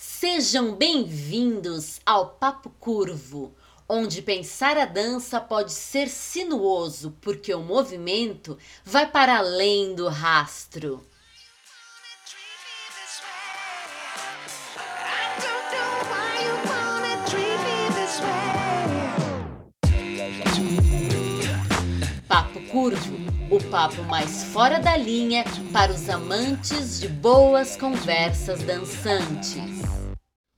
Sejam bem-vindos ao Papo Curvo, onde pensar a dança pode ser sinuoso, porque o movimento vai para além do rastro. Papo Curvo, o papo mais fora da linha para os amantes de boas conversas dançantes.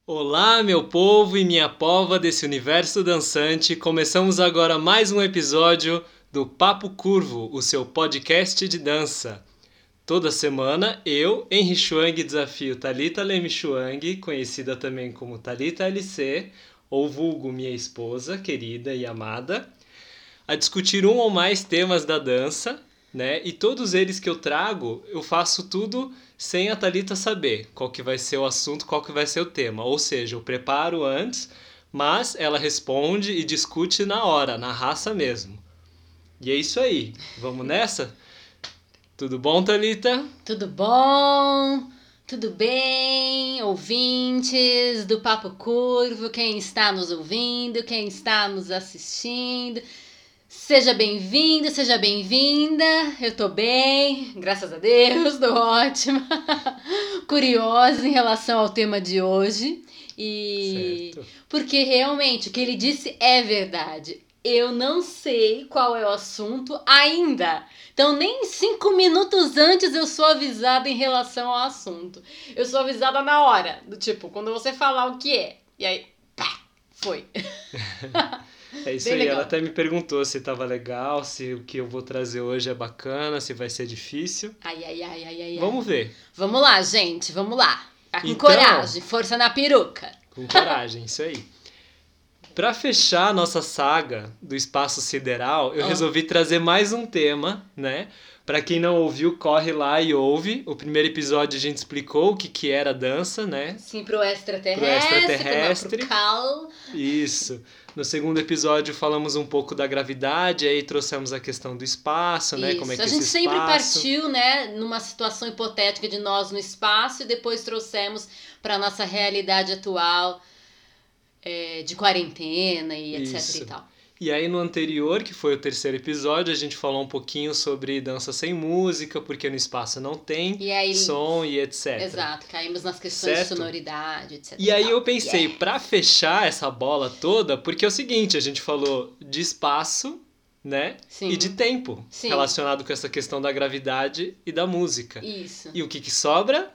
Olá, meu povo e minha pova desse universo dançante. Começamos agora mais um episódio do Papo Curvo, o seu podcast de dança. Toda semana eu, Henry Chuang, desafio Talita Leme Chuang, conhecida também como Talita LC, ou vulgo minha esposa querida e amada, a discutir um ou mais temas da dança, né? E todos eles que eu trago, eu faço tudo sem a Talita saber qual que vai ser o assunto, qual que vai ser o tema. Ou seja, eu preparo antes, mas ela responde e discute na hora, na raça mesmo. E é isso aí. Vamos nessa? Tudo bom, Talita? Tudo bom? Tudo bem, ouvintes do Papo Curvo, quem está nos ouvindo, quem está nos assistindo. Seja bem-vindo, seja bem-vinda. Eu tô bem, graças a Deus, tô ótima. Curiosa em relação ao tema de hoje. E Certo. porque realmente o que ele disse é verdade. Eu não sei qual é o assunto ainda. Então, nem cinco minutos antes eu sou avisada em relação ao assunto. Eu sou avisada na hora, do tipo, quando você falar o que é. E aí, pá, foi. É isso Bem aí. legal. Ela até me perguntou se tava legal, se o que eu vou trazer hoje é bacana, se vai ser difícil. Ai, ai, ai, ai, ai. Vamos ver. Vamos lá, gente, vamos lá. Tá com Então- coragem, força na peruca. Com coragem, isso aí. Pra fechar a nossa saga do espaço sideral, eu Ah. resolvi trazer mais um tema, né? Pra quem não ouviu, corre lá e ouve. O primeiro episódio a gente explicou o que, que era dança, né? Sim, pro extraterrestre, Pro extraterrestre. Pro, cal. Isso. No segundo episódio falamos um pouco da gravidade, aí trouxemos a questão do espaço, né? Como é que a gente sempre espaço... partiu, né, numa situação hipotética de nós no espaço e depois trouxemos para nossa realidade atual é, de quarentena e etc Isso. e tal. E aí no anterior, que foi o terceiro episódio, a gente falou um pouquinho sobre dança sem música, porque no espaço não tem E aí, som e etc. exato, caímos nas questões Certo. de sonoridade, etc. E aí eu pensei, Yeah. pra fechar essa bola toda, porque é o seguinte, a gente falou de espaço, né? Sim. E de tempo, Sim. relacionado com essa questão da gravidade e da música. Isso. E o que que sobra?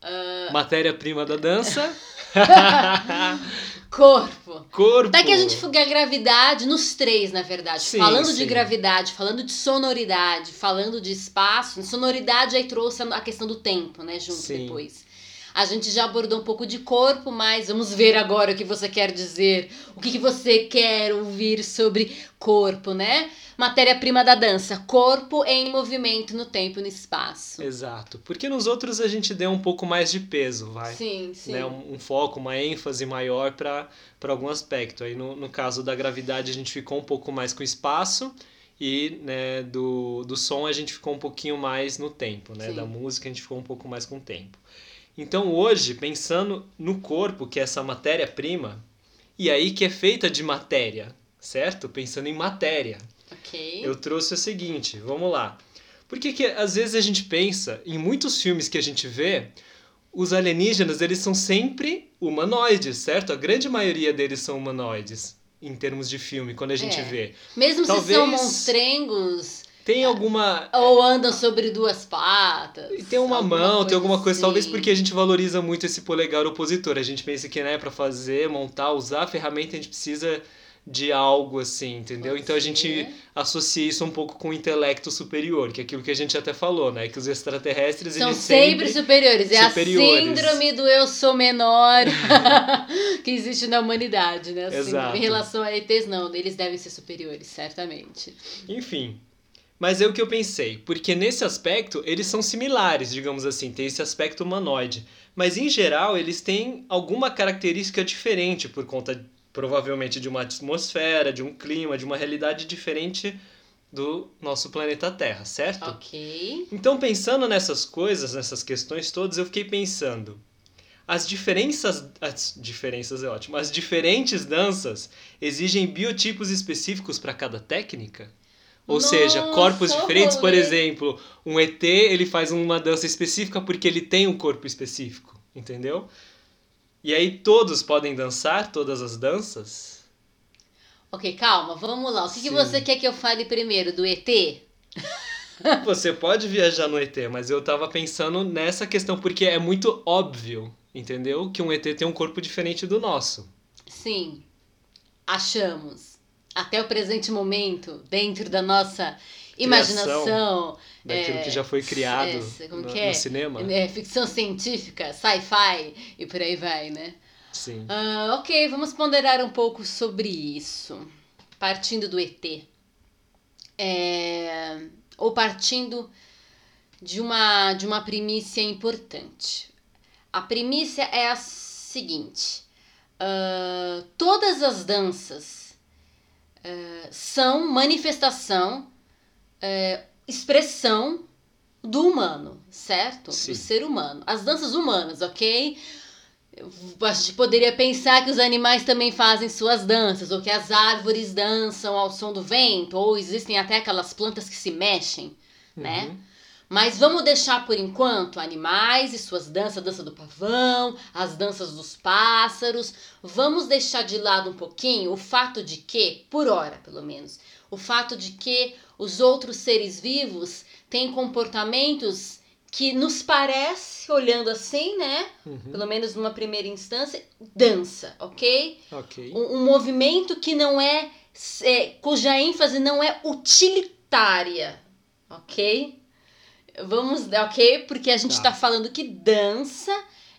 Ah. Matéria-prima da dança. Corpo. Corpo. Até que a gente fuga a gravidade nos três, na verdade. Sim, falando sim. de gravidade, falando de sonoridade, falando de espaço. Sonoridade aí trouxe a questão do tempo, né? Junto Sim. depois. A gente já abordou um pouco de corpo, mas vamos ver agora o que você quer dizer. O que, que você quer ouvir sobre corpo, né? Matéria-prima da dança. Corpo em movimento no tempo e no espaço. Exato. Porque nos outros a gente deu um pouco mais de peso, vai. Sim, sim. né, um, um foco, uma ênfase maior para algum aspecto. Aí no, no caso da gravidade a gente ficou um pouco mais com espaço e né, do, do som a gente ficou um pouquinho mais no tempo, né? Sim. Da música a gente ficou um pouco mais com o tempo. Então hoje, pensando no corpo, que é essa matéria-prima, e aí que é feita de matéria, certo? Pensando em matéria. Ok. Eu trouxe o seguinte, vamos lá. Por que, que às vezes a gente pensa, em muitos filmes que a gente vê, os alienígenas eles são sempre humanoides, certo? A grande maioria deles são humanoides, em termos de filme, quando a gente É. vê. Mesmo se Talvez- são monstrengos Tem alguma. ou andam sobre duas patas. e Tem uma mão, tem alguma coisa, assim. talvez porque a gente valoriza muito esse polegar opositor. A gente pensa que, né, para fazer, montar, usar a ferramenta, a gente precisa de algo assim, entendeu? Pode então a gente ser. associa isso um pouco com o intelecto superior, que é aquilo que a gente até falou, né? Que os extraterrestres São eles sempre, superiores. É superiores. a síndrome do eu sou menor que existe na humanidade, né? A síndrome Exato. Em relação a ETs, não. Eles devem ser superiores, certamente. Enfim. Mas é o que eu pensei, porque nesse aspecto eles são similares, digamos assim, tem esse aspecto humanoide. Mas em geral eles têm alguma característica diferente por conta provavelmente de uma atmosfera, de um clima, de uma realidade diferente do nosso planeta Terra, certo? Ok. Então, pensando nessas coisas, nessas questões todas, eu fiquei pensando: as diferenças. As diferenças é ótimo. As diferentes danças exigem biotipos específicos para cada técnica? Ou Nossa, seja, corpos diferentes, por exemplo, um ET ele faz uma dança específica porque ele tem um corpo específico, entendeu? E aí todos podem dançar todas as danças? Ok, calma, vamos lá. O que, que você quer que eu fale primeiro? Do ET? Você pode viajar no ET, mas eu tava pensando nessa questão porque é muito óbvio, entendeu? Que um ET tem um corpo diferente do nosso. Sim, achamos. Até o presente momento, dentro da nossa imaginação. Daquilo é, que já foi criado é, no, que é? no cinema. é, ficção científica, sci-fi e por aí vai, né? Sim. Ah, ok, vamos ponderar um pouco sobre isso. Partindo do ET. É, ou partindo de uma, de uma primícia importante. A primícia é a seguinte: ah, todas as danças são manifestação, eh, expressão do humano, certo? Sim. Do ser humano. As danças humanas, ok? A gente poderia pensar que os animais também fazem suas danças, ou que as árvores dançam ao som do vento, ou existem até aquelas plantas que se mexem, né? Mas vamos deixar por enquanto animais e suas danças, a dança do pavão, as danças dos pássaros. Vamos deixar de lado um pouquinho o fato de que, por hora pelo menos, o fato de que os outros seres vivos têm comportamentos que nos parece, olhando assim, né? Uhum. Pelo menos numa primeira instância, dança, ok? Ok. um, um movimento que não é, é, cuja ênfase não é utilitária, ok? Vamos, ok? Porque a gente Tá. está falando que dança,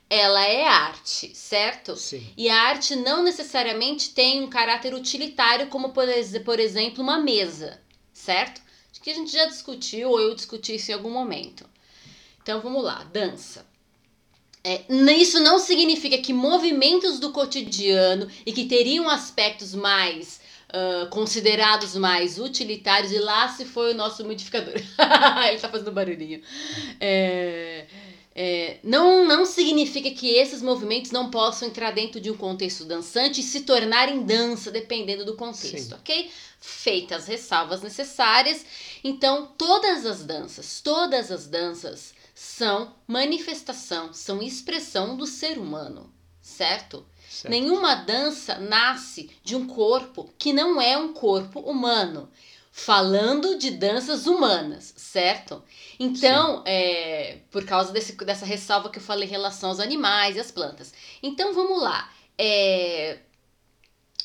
ela é arte, certo? Sim. E a arte não necessariamente tem um caráter utilitário, como por, por exemplo uma mesa, certo? Acho que a gente já discutiu, ou eu discuti isso em algum momento. Então vamos lá, dança. É, isso não significa que movimentos do cotidiano e que teriam aspectos mais ah, considerados mais utilitários, e lá se foi o nosso modificador. Ele tá fazendo barulhinho. É, é, não, não significa que esses movimentos não possam entrar dentro de um contexto dançante e se tornarem dança, dependendo do contexto, Sim. ok? Feitas as ressalvas necessárias, então todas as danças, todas as danças são manifestação, são expressão do ser humano, certo? Certo. Nenhuma dança nasce de um corpo que não é um corpo humano. Falando de danças humanas, certo? Então, é, por causa desse, dessa ressalva que eu falei em relação aos animais e às plantas. Então, vamos lá. É,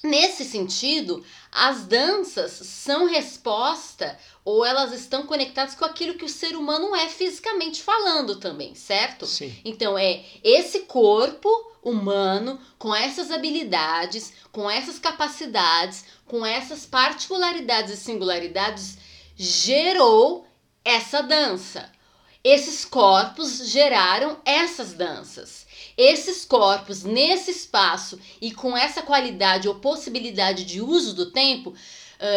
nesse sentido, as danças são resposta ou elas estão conectadas com aquilo que o ser humano é fisicamente falando também, certo? Sim. Então é esse corpo humano com essas habilidades, com essas capacidades, com essas particularidades e singularidades gerou essa dança. Esses corpos geraram essas danças. Esses corpos nesse espaço e com essa qualidade ou possibilidade de uso do tempo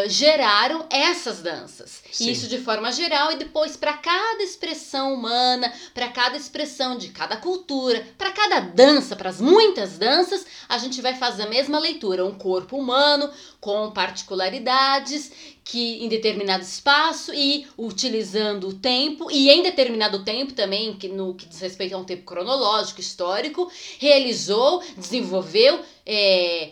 geraram essas danças. Sim. Isso de forma geral, e depois para cada expressão humana, para cada expressão de cada cultura, para cada dança, para as muitas danças, a gente vai fazer a mesma leitura. Um corpo humano com particularidades que em determinado espaço e utilizando o tempo e em determinado tempo também que no que diz respeito a um tempo cronológico histórico realizou desenvolveu é,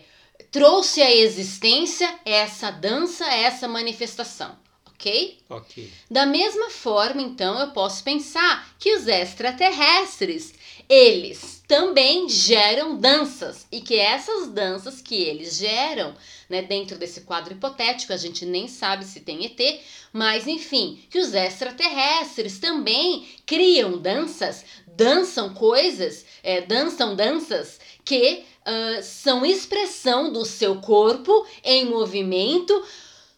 trouxe à existência essa dança essa manifestação ok Ok. da mesma forma, então, eu posso pensar que os extraterrestres, eles também geram danças e que essas danças que eles geram, né, dentro desse quadro hipotético, a gente nem sabe se tem ET, mas enfim, que os extraterrestres também criam danças, dançam coisas, é, dançam danças que ah, são expressão do seu corpo em movimento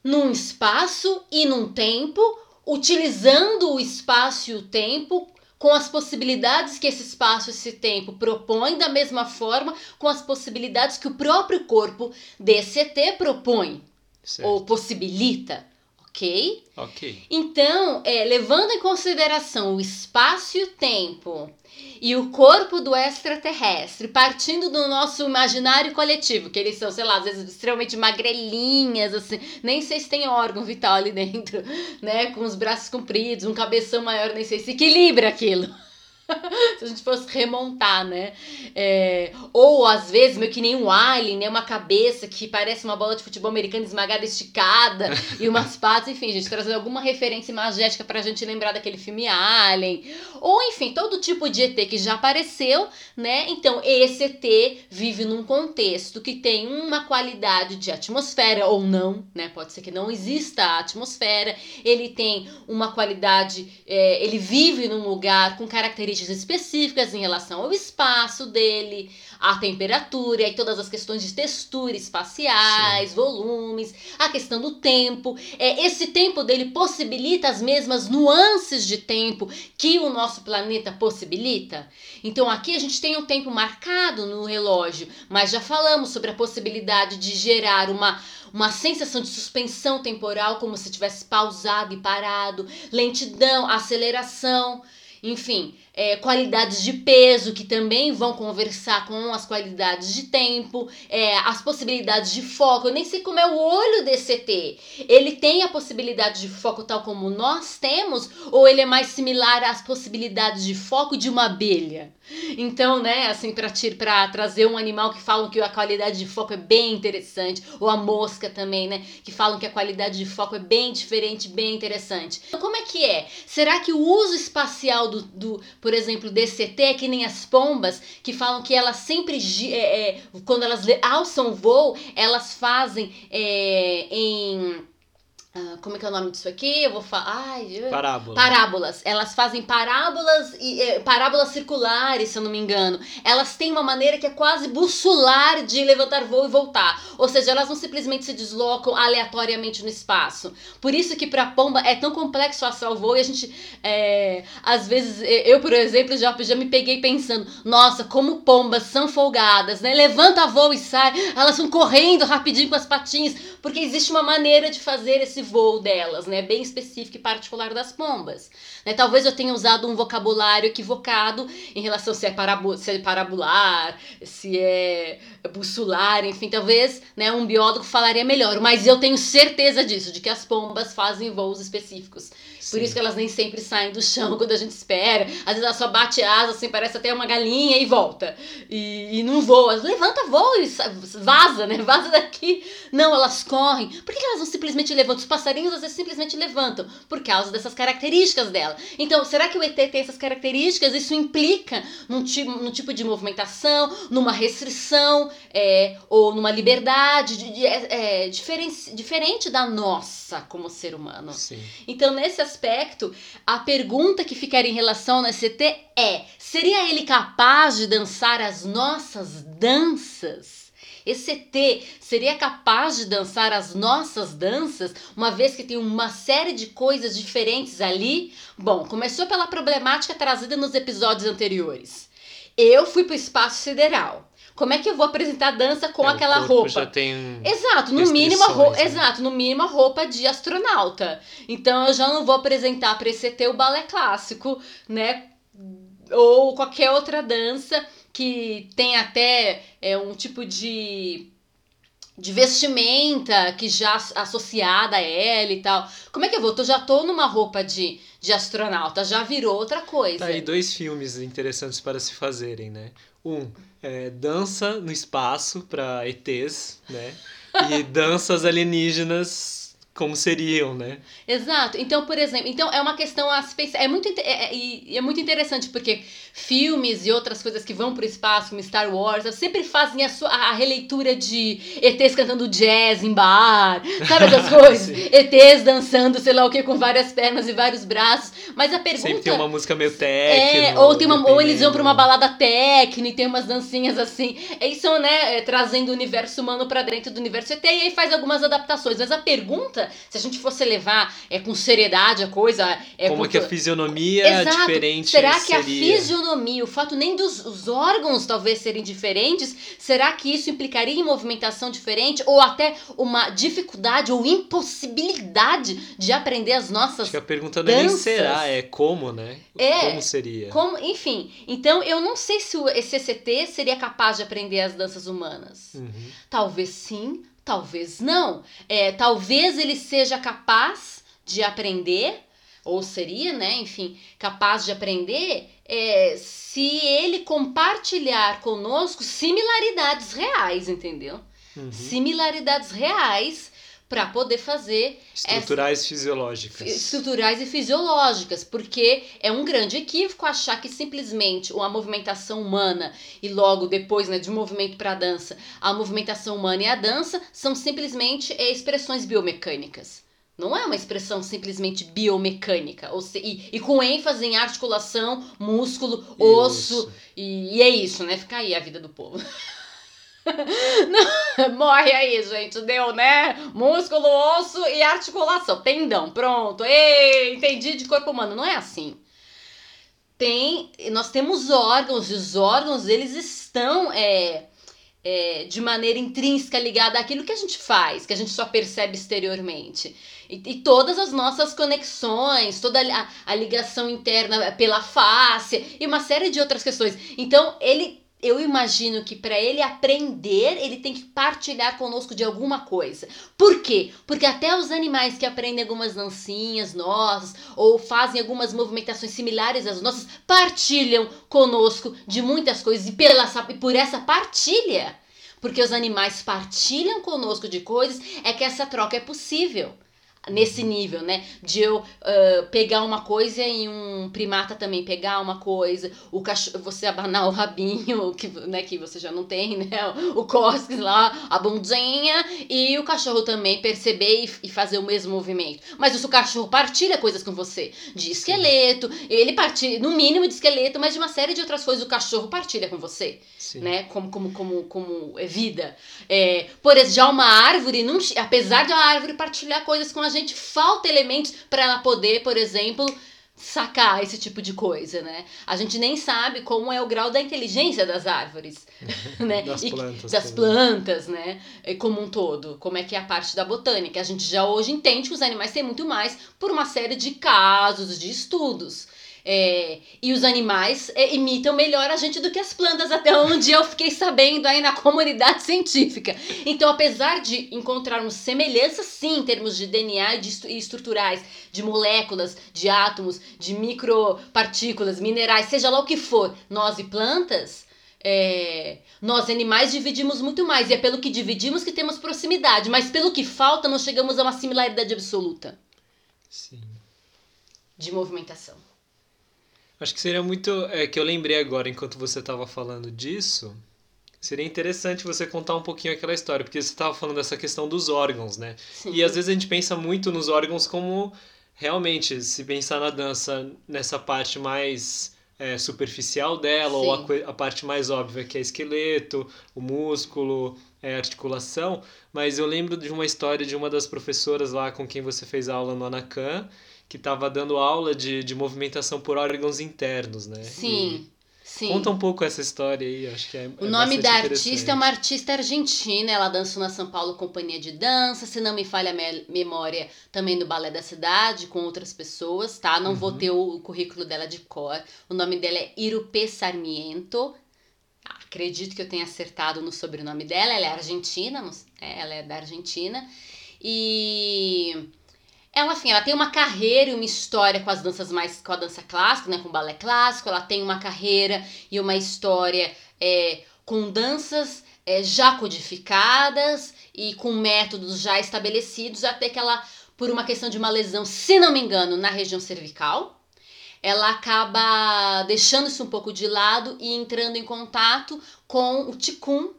num espaço e num tempo, utilizando o espaço e o tempo com as possibilidades que esse espaço e esse tempo propõem, da mesma forma com as possibilidades que o próprio corpo ET propõe Certo. ou possibilita, ok? ok? Então, é, levando em consideração o espaço e o tempo e o corpo do extraterrestre, partindo do nosso imaginário coletivo, que eles são, sei lá, às vezes extremamente magrelinhas, assim, nem sei se tem órgão vital ali dentro, né? Com os braços compridos, um cabeção maior, nem sei se equilibra aquilo. se a gente fosse remontar, né? É, ou às vezes, meio que nem um alien, né? Uma cabeça que parece uma bola de futebol americano esmagada, esticada, e umas patas, enfim, gente, trazendo alguma referência imagética pra gente lembrar daquele filme Alien. Ou, enfim, todo tipo de ET que já apareceu, né? Então, esse ET vive num contexto que tem uma qualidade de atmosfera, ou não, né? Pode ser que não exista a atmosfera. Ele tem uma qualidade, é, ele vive num lugar com características características específicas em relação ao espaço dele, a temperatura e todas as questões de textura espaciais, Sim. volumes, a questão do tempo. É, esse tempo dele possibilita as mesmas nuances de tempo que o nosso planeta possibilita. Então aqui a gente tem um tempo marcado no relógio, mas já falamos sobre a possibilidade de gerar uma uma sensação de suspensão temporal, como se tivesse pausado e parado, lentidão, aceleração. Enfim, é, qualidades de peso que também vão conversar com as qualidades de tempo, é, as possibilidades de foco. Eu nem sei como é o olho desse ET. Ele tem a possibilidade de foco tal como nós temos, ou ele é mais similar às possibilidades de foco de uma abelha? Então, né, assim, para trazer um animal que falam que a qualidade de foco é bem interessante, ou a mosca também, né, que falam que a qualidade de foco é bem diferente, bem interessante. Então, como é que é? Será que o uso espacial do, do por exemplo, DCT que nem as pombas, que falam que elas sempre, é, é, quando elas alçam voo, elas fazem é, em ah, como é que é o nome disso aqui? Eu vou falar. Parábola. Parábolas. Elas fazem parábolas e é, parábolas circulares, se eu não me engano. Elas têm uma maneira que é quase bussular de levantar voo e voltar. Ou seja, elas não simplesmente se deslocam aleatoriamente no espaço. Por isso que para pomba é tão complexo assar o voo e a gente, é, às vezes, eu, por exemplo, já, já me peguei pensando: nossa, como pombas são folgadas, né? Levanta voo e sai, elas vão correndo rapidinho com as patinhas, porque existe uma maneira de fazer esse voo delas, né? Bem específico e particular das pombas. Né? Talvez eu tenha usado um vocabulário equivocado em relação se é, parabu se é parabular, se é bussular, enfim, talvez né, um biólogo falaria melhor. Mas eu tenho certeza disso, de que as pombas fazem voos específicos. Sim. Por isso que elas nem sempre saem do chão quando a gente espera. Às vezes ela só bate asa, assim, parece até uma galinha e volta. E, e não voa. Levanta, voa e vaza, né? Vaza daqui. Não, elas correm. Por que elas não simplesmente levantam? Os passarinhos às vezes simplesmente levantam. Por causa dessas características dela. Então, será que o ET tem essas características? Isso implica num tipo, num tipo de movimentação, numa restrição é, ou numa liberdade de, de, é, é diferente, diferente da nossa como ser humano. Sim. Então, nesse aspecto, a pergunta que ficaria em relação ao ET é: seria ele capaz de dançar as nossas danças? ET seria capaz de dançar as nossas danças, uma vez que tem uma série de coisas diferentes ali? Bom, começou pela problemática trazida nos episódios anteriores. Eu fui para o espaço sideral. Como é que eu vou apresentar dança com é, aquela roupa? Já tem exato, no mínimo a roupa, né? exato, no mínimo a roupa de astronauta. Então eu já não vou apresentar para esse ET o balé clássico, né? Ou qualquer outra dança que tem até é, um tipo de de vestimenta que já associada a ela e tal. Como é que eu vou? Eu já tô numa roupa de, de astronauta, já virou outra coisa. Tá aí dois filmes interessantes para se fazerem, né? Um, é, dança no espaço para ETs, né? E danças alienígenas como seriam, né? Exato. Então, por exemplo, então é uma questão a se pensar. É muito, é, é, é muito interessante porque filmes e outras coisas que vão para o espaço, como Star Wars, sempre fazem a, sua, a releitura de ETs cantando jazz em bar, sabe essas coisas? ETs dançando, sei lá o que, com várias pernas e vários braços. Mas a pergunta. Sempre tem uma música meio técnica. É, ou, tem uma, ou eles vão para uma balada técnica e tem umas dancinhas assim. E são, né, é, trazendo o universo humano para dentro do universo ET e aí faz algumas adaptações. Mas a pergunta se a gente fosse levar é, com seriedade a coisa. É, Como com- que a fisionomia Exato. diferente Será que seria? a fisionomia, o fato nem dos os órgãos talvez serem diferentes, será que isso implicaria em movimentação diferente ou até uma dificuldade ou impossibilidade de aprender as nossas Acho que a pergunta não é nem será, é como, né? É. Como seria? como, enfim, então eu não sei se o esse CCT seria capaz de aprender as danças humanas. Uhum. Talvez sim, talvez não. É, talvez ele seja capaz de aprender, ou seria, né, enfim, capaz de aprender é, se ele compartilhar conosco similaridades reais, entendeu? Uhum. Similaridades reais para poder fazer Estruturais fisiológicas. estruturais e fisiológicas, porque é um grande equívoco achar que simplesmente uma movimentação humana e logo depois, né, de movimento para dança, a movimentação humana e a dança são simplesmente é, expressões biomecânicas. Não é uma expressão simplesmente biomecânica, ou se, e, e com ênfase em articulação, músculo, osso, Isso. e, e é isso, né? Fica aí a vida do povo. Não, morre aí, gente. Deu, né? Músculo, osso e articulação. Tendão, pronto. Ei, entendi de corpo humano. Não é assim. Tem, nós temos órgãos e os órgãos eles estão é, é, de maneira intrínseca ligada àquilo que a gente faz, que a gente só percebe exteriormente. E, e todas as nossas conexões, toda a, a ligação interna pela face e uma série de outras questões. Então, ele eu imagino que para ele aprender, ele tem que partilhar conosco de alguma coisa. Por quê? Porque até os animais que aprendem algumas dancinhas nossas ou fazem algumas movimentações similares às nossas, partilham conosco de muitas coisas e, pela, e por essa partilha, porque os animais partilham conosco de coisas, é que essa troca é possível. Nesse nível, né? De eu uh, pegar uma coisa e um primata também pegar uma coisa, o cachorro, você abanar o rabinho, que, né, que você já não tem, né? O cosques lá, a bundinha, e o cachorro também perceber e, e, fazer o mesmo movimento. Mas o cachorro partilha coisas com você, de esqueleto, ele partilha, no mínimo de esqueleto, mas de uma série de outras coisas o cachorro partilha com você, Sim. né? Como, como, como, como é vida. É, por exemplo, já uma árvore, não, apesar de a árvore partilhar coisas com a gente, falta elementos para ela poder, por exemplo, sacar esse tipo de coisa, né? A gente nem sabe como é o grau da inteligência das árvores, né? Das E- plantas das também. plantas, né? E Como um todo, como é que é a parte da botânica. A gente já hoje entende que os animais têm muito mais por uma série de casos, de estudos. É, e os animais é, imitam melhor a gente do que as plantas, até onde eu fiquei sabendo aí na comunidade científica. Então, apesar de encontrarmos semelhanças, sim, em termos de DNA e, de e estruturais, de moléculas, de átomos, de micropartículas, minerais, seja lá o que for, nós e plantas, é, nós animais dividimos muito mais. E é pelo que dividimos que temos proximidade, mas pelo que falta, não chegamos a uma similaridade absoluta Sim. de movimentação. Acho que seria muito. É que eu lembrei agora, enquanto você estava falando disso. Seria interessante você contar um pouquinho aquela história, porque você estava falando dessa questão dos órgãos, né? Sim. E às vezes a gente pensa muito nos órgãos como realmente, se pensar na dança nessa parte mais é, superficial dela, ou a, Sim. a parte mais óbvia, que é esqueleto, o músculo, é, articulação. Mas eu lembro de uma história de uma das professoras lá com quem você fez aula no Anacan, que estava dando aula de, de movimentação por órgãos internos, né? Sim, E sim. Conta um pouco essa história aí, acho que é. O é nome da artista é uma artista argentina, ela dançou na São Paulo Companhia de Dança, se não me falha a me- memória, também no Balé da Cidade, com outras pessoas, tá? Não vou Uhum. ter o, o currículo dela de cor. O nome dela é Irupê Sarmiento. Acredito que eu tenha acertado no sobrenome dela, ela é argentina, é, ela é da Argentina. E ela, enfim, ela tem uma carreira e uma história com as danças mais. com a dança clássica, né? Com o balé clássico. Ela tem uma carreira e uma história é, com danças é, já codificadas e com métodos já estabelecidos, até que ela, por uma questão de uma lesão, se não me engano, na região cervical, ela acaba deixando isso um pouco de lado e entrando em contato com o Ticum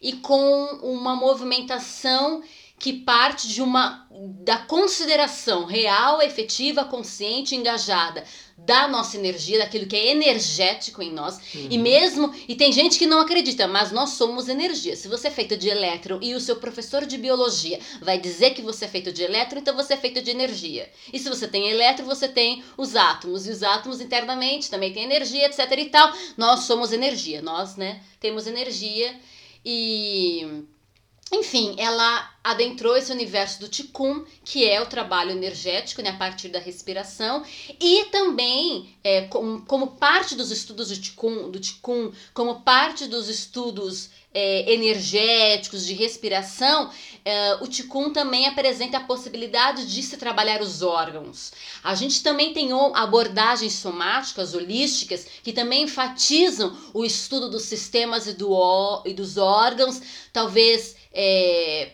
e com uma movimentação que parte de uma da consideração real, efetiva, consciente, engajada da nossa energia, daquilo que é energético em nós. Uhum. E mesmo, e tem gente que não acredita, mas nós somos energia. Se você é feito de elétron e o seu professor de biologia vai dizer que você é feito de elétron, então você é feito de energia. E se você tem elétron, você tem os átomos. E os átomos internamente também têm energia, etc e tal. Nós somos energia, nós, né, temos energia e enfim, ela adentrou esse universo do Ticum, que é o trabalho energético, né, a partir da respiração, e também, é, como, como parte dos estudos do Ticum, do Ticum como parte dos estudos é, energéticos, de respiração, é, o Ticum também apresenta a possibilidade de se trabalhar os órgãos. A gente também tem abordagens somáticas, holísticas, que também enfatizam o estudo dos sistemas e, do, e dos órgãos, talvez é,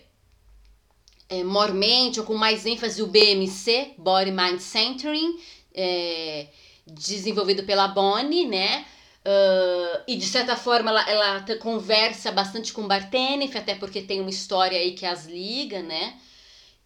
é, mormente ou com mais ênfase o BMC, Body Mind Centering, é, desenvolvido pela Bonnie, né? Uh, e de certa forma ela, ela conversa bastante com Bartenef, até porque tem uma história aí que as liga, né?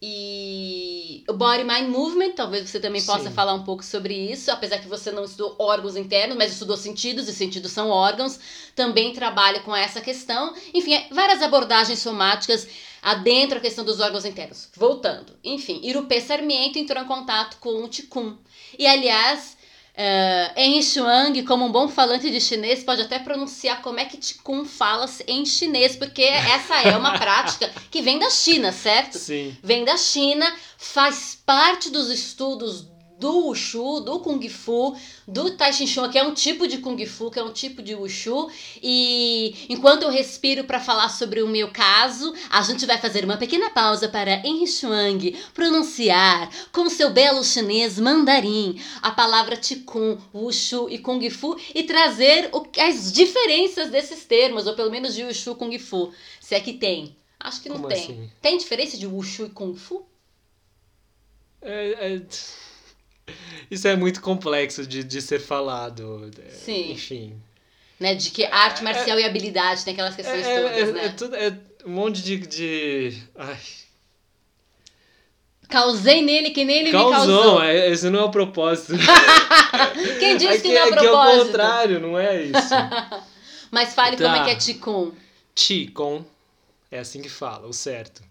E o Body Mind Movement, talvez você também possa Sim. falar um pouco sobre isso, apesar que você não estudou órgãos internos, mas estudou sentidos, e sentidos são órgãos, também trabalha com essa questão. Enfim, é várias abordagens somáticas adentro a questão dos órgãos internos. Voltando. Enfim, Irupê Sarmiento entrou em contato com o Ticum. E, aliás, Uh, em Xuang, como um bom falante de chinês, pode até pronunciar como é que Qigong fala em chinês, porque essa é uma prática que vem da China, certo? Sim. Vem da China, faz parte dos estudos do Wushu, do Kung Fu, do Tai Chi Chuan, que é um tipo de Kung Fu, que é um tipo de Wushu. E enquanto eu respiro para falar sobre o meu caso, a gente vai fazer uma pequena pausa para Henry Chuang pronunciar com seu belo chinês mandarim a palavra Qigong, Wushu e Kung Fu e trazer o, as diferenças desses termos, ou pelo menos de Wushu e Kung Fu, se é que tem. Acho que não Como tem. Assim? Tem diferença de Wushu e Kung Fu? É, é... Isso é muito complexo de, de ser falado. É, Sim. Enfim. Né, de que arte é, marcial é, e habilidade, tem aquelas questões é, todas, é, né? É, tudo, é um monte de. de... Ai. Causei nele que nem ele Causou, me causou. É, esse não é o propósito. Quem disse que, que não é o propósito? propósito? é o contrário, não é isso. Mas fale tá. como é que é Qigong. Qigong. É assim que fala, o certo.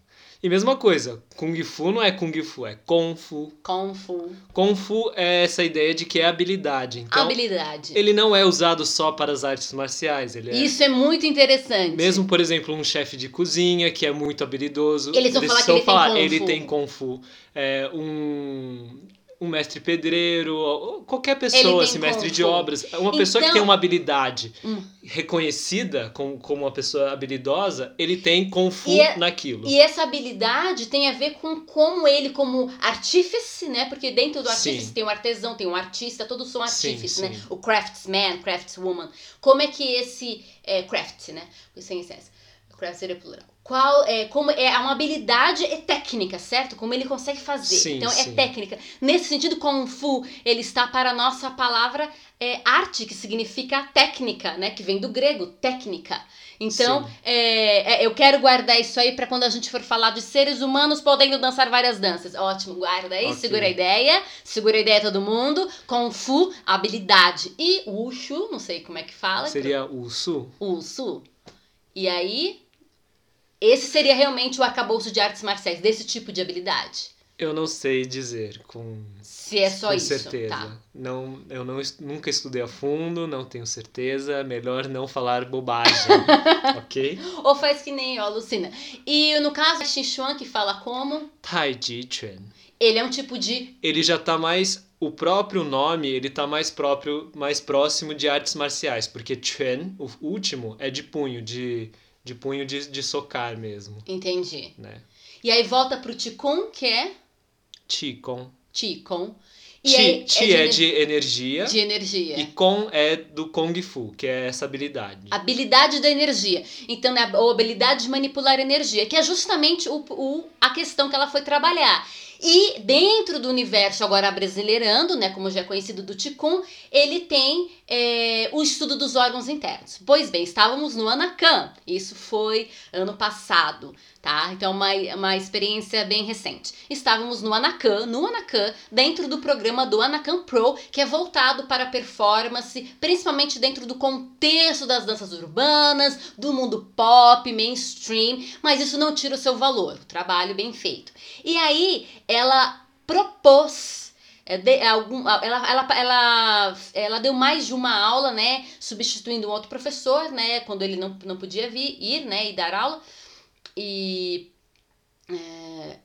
E mesma coisa, Kung Fu não é Kung Fu, é Kung Fu. Kung Fu. Kung Fu é essa ideia de que é habilidade. Então, habilidade. Ele não é usado só para as artes marciais. Ele é... Isso é muito interessante. Mesmo, por exemplo, um chefe de cozinha que é muito habilidoso. Eles vão falar que ele falar, tem Kung ele Fu. tem Kung Fu. É, um um mestre pedreiro, qualquer pessoa, assim, mestre de obras, uma pessoa então, que tem uma habilidade hum. reconhecida como, como uma pessoa habilidosa, ele tem Kung Fu e é, naquilo. E essa habilidade tem a ver com como ele, como artífice, né? Porque dentro do artífice Sim. tem um artesão, tem um artista, todos são artífices, sim, né? sim. O craftsman, craftswoman. Como é que esse é, craft, né? Sem essência. Craft seria plural. Qual é como é uma habilidade é técnica, certo? Como ele consegue fazer. Sim, então é sim. técnica. Nesse sentido, Kung Fu, ele está para a nossa palavra é, arte, que significa técnica, né? Que vem do grego, técnica. Então, é, é, eu quero guardar isso aí para quando a gente for falar de seres humanos podendo dançar várias danças. Ótimo, guarda aí, Ok. segura a ideia. Segura a ideia todo mundo. Kung Fu, habilidade. E Wushu, não sei como é que fala. Seria o Su? Wushu. E aí, esse seria realmente o arcabouço de artes marciais, desse tipo de habilidade. Eu não sei dizer com, Se é só com isso. certeza. Tá. Não, eu não, nunca estudei a fundo, não tenho certeza. Melhor não falar bobagem, ok? Ou faz que nem, ó, Lucina. E no caso de Xinchuan, que fala como, Tai Chi Chuan. ele é um tipo de. Ele já tá mais o próprio nome, ele tá mais próprio, mais próximo de artes marciais, porque Chuan, o último, é de punho, de de punho de, de socar mesmo, Entendi. né? E aí volta pro Qigong, que é Qigong. Qigong. E Qi, aí Qi é de energia de energia. e Kong é do Kung Fu, que é essa habilidade. Habilidade da energia. Então, né, a habilidade de manipular energia, que é justamente o, o, a questão que ela foi trabalhar. E dentro do universo, agora brasileirando, né, como já é conhecido do Ticum, ele tem é, o estudo dos órgãos internos. Pois bem, estávamos no Anacan, isso foi ano passado, tá? Então, uma, uma experiência bem recente. Estávamos no Anacan, no Anacan, dentro do programa do Anacan Pro, que é voltado para performance, principalmente dentro do contexto das danças urbanas, do mundo pop, mainstream, mas isso não tira o seu valor, o trabalho bem feito. E aí, ela propôs é, de, é, algum, ela, ela, ela, ela deu mais de uma aula, né, substituindo um outro professor, né, quando ele não, não podia vir, ir, né, e dar aula. E, é,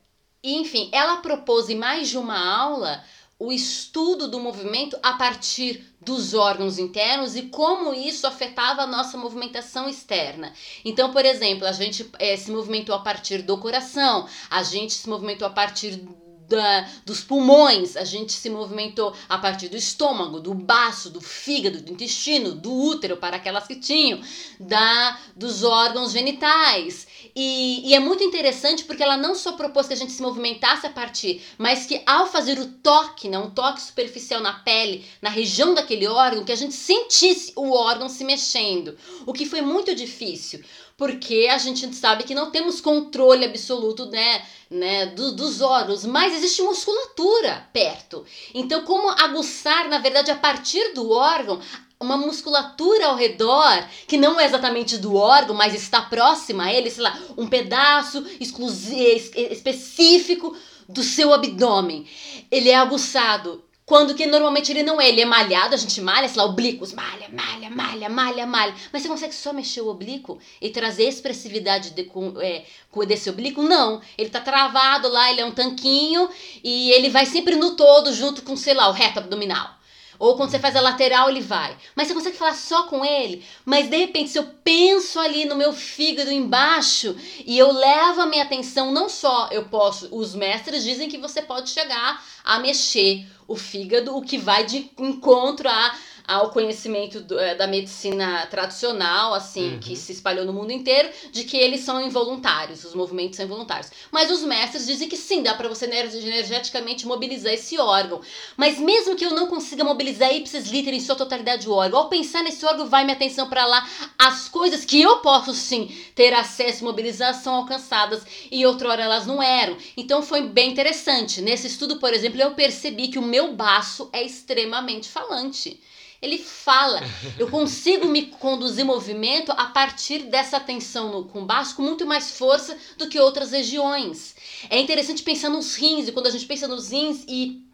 enfim, ela propôs em mais de uma aula o estudo do movimento a partir dos órgãos internos e como isso afetava a nossa movimentação externa. Então, por exemplo, a gente é, se movimentou a partir do coração, a gente se movimentou a partir da, dos pulmões, a gente se movimentou a partir do estômago, do baço, do fígado, do intestino, do útero, para aquelas que tinham, da, dos órgãos genitais. E, e, é muito interessante porque ela não só propôs que a gente se movimentasse a partir, mas que ao fazer o toque, né, um toque superficial na pele, na região daquele órgão, que a gente sentisse o órgão se mexendo. O que foi muito difícil, porque a gente sabe que não temos controle absoluto, né? né, do, dos órgãos, mas existe musculatura perto. Então, como aguçar, na verdade, a partir do órgão, uma musculatura ao redor, que não é exatamente do órgão, mas está próxima a ele, sei lá, um pedaço específico do seu abdômen. Ele é aguçado. Quando que normalmente ele não é, ele é malhado, a gente malha, sei lá, oblíquos, malha, malha, malha, malha, malha. Mas você consegue só mexer o oblíquo e trazer expressividade de, com, é, desse oblíquo? Não. Ele tá travado lá, ele é um tanquinho e ele vai sempre no todo junto com, sei lá, o reto abdominal. Ou quando você faz a lateral, ele vai. Mas você consegue falar só com ele? Mas de repente, se eu penso ali no meu fígado embaixo e eu levo a minha atenção, não só eu posso, os mestres dizem que você pode chegar a mexer o fígado, o que vai de encontro a ao conhecimento do, é, da medicina tradicional, assim, uhum. que se espalhou no mundo inteiro, de que eles são involuntários, os movimentos são involuntários. Mas os mestres dizem que sim, dá para você energeticamente mobilizar esse órgão. Mas mesmo que eu não consiga mobilizar ipsis liter em sua totalidade o órgão, ao pensar nesse órgão, vai minha atenção para lá, as coisas que eu posso sim ter acesso e mobilizar são alcançadas e outrora elas não eram. Então foi bem interessante. Nesse estudo, por exemplo, eu percebi que o meu baço é extremamente falante. Ele fala. Eu consigo me conduzir movimento a partir dessa tensão no, com o baixo com muito mais força do que outras regiões. É interessante pensar nos rins, e quando a gente pensa nos rins e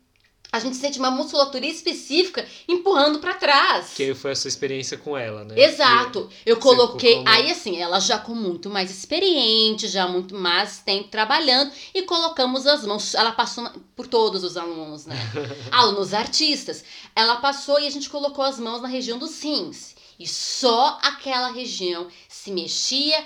a gente sente uma musculatura específica empurrando para trás. Que foi a sua experiência com ela, né? Exato. Eu coloquei. Como... Aí, assim, ela já com muito mais experiente, já muito mais tempo trabalhando, e colocamos as mãos. Ela passou por todos os alunos, né? alunos artistas. Ela passou e a gente colocou as mãos na região dos rins. E só aquela região se mexia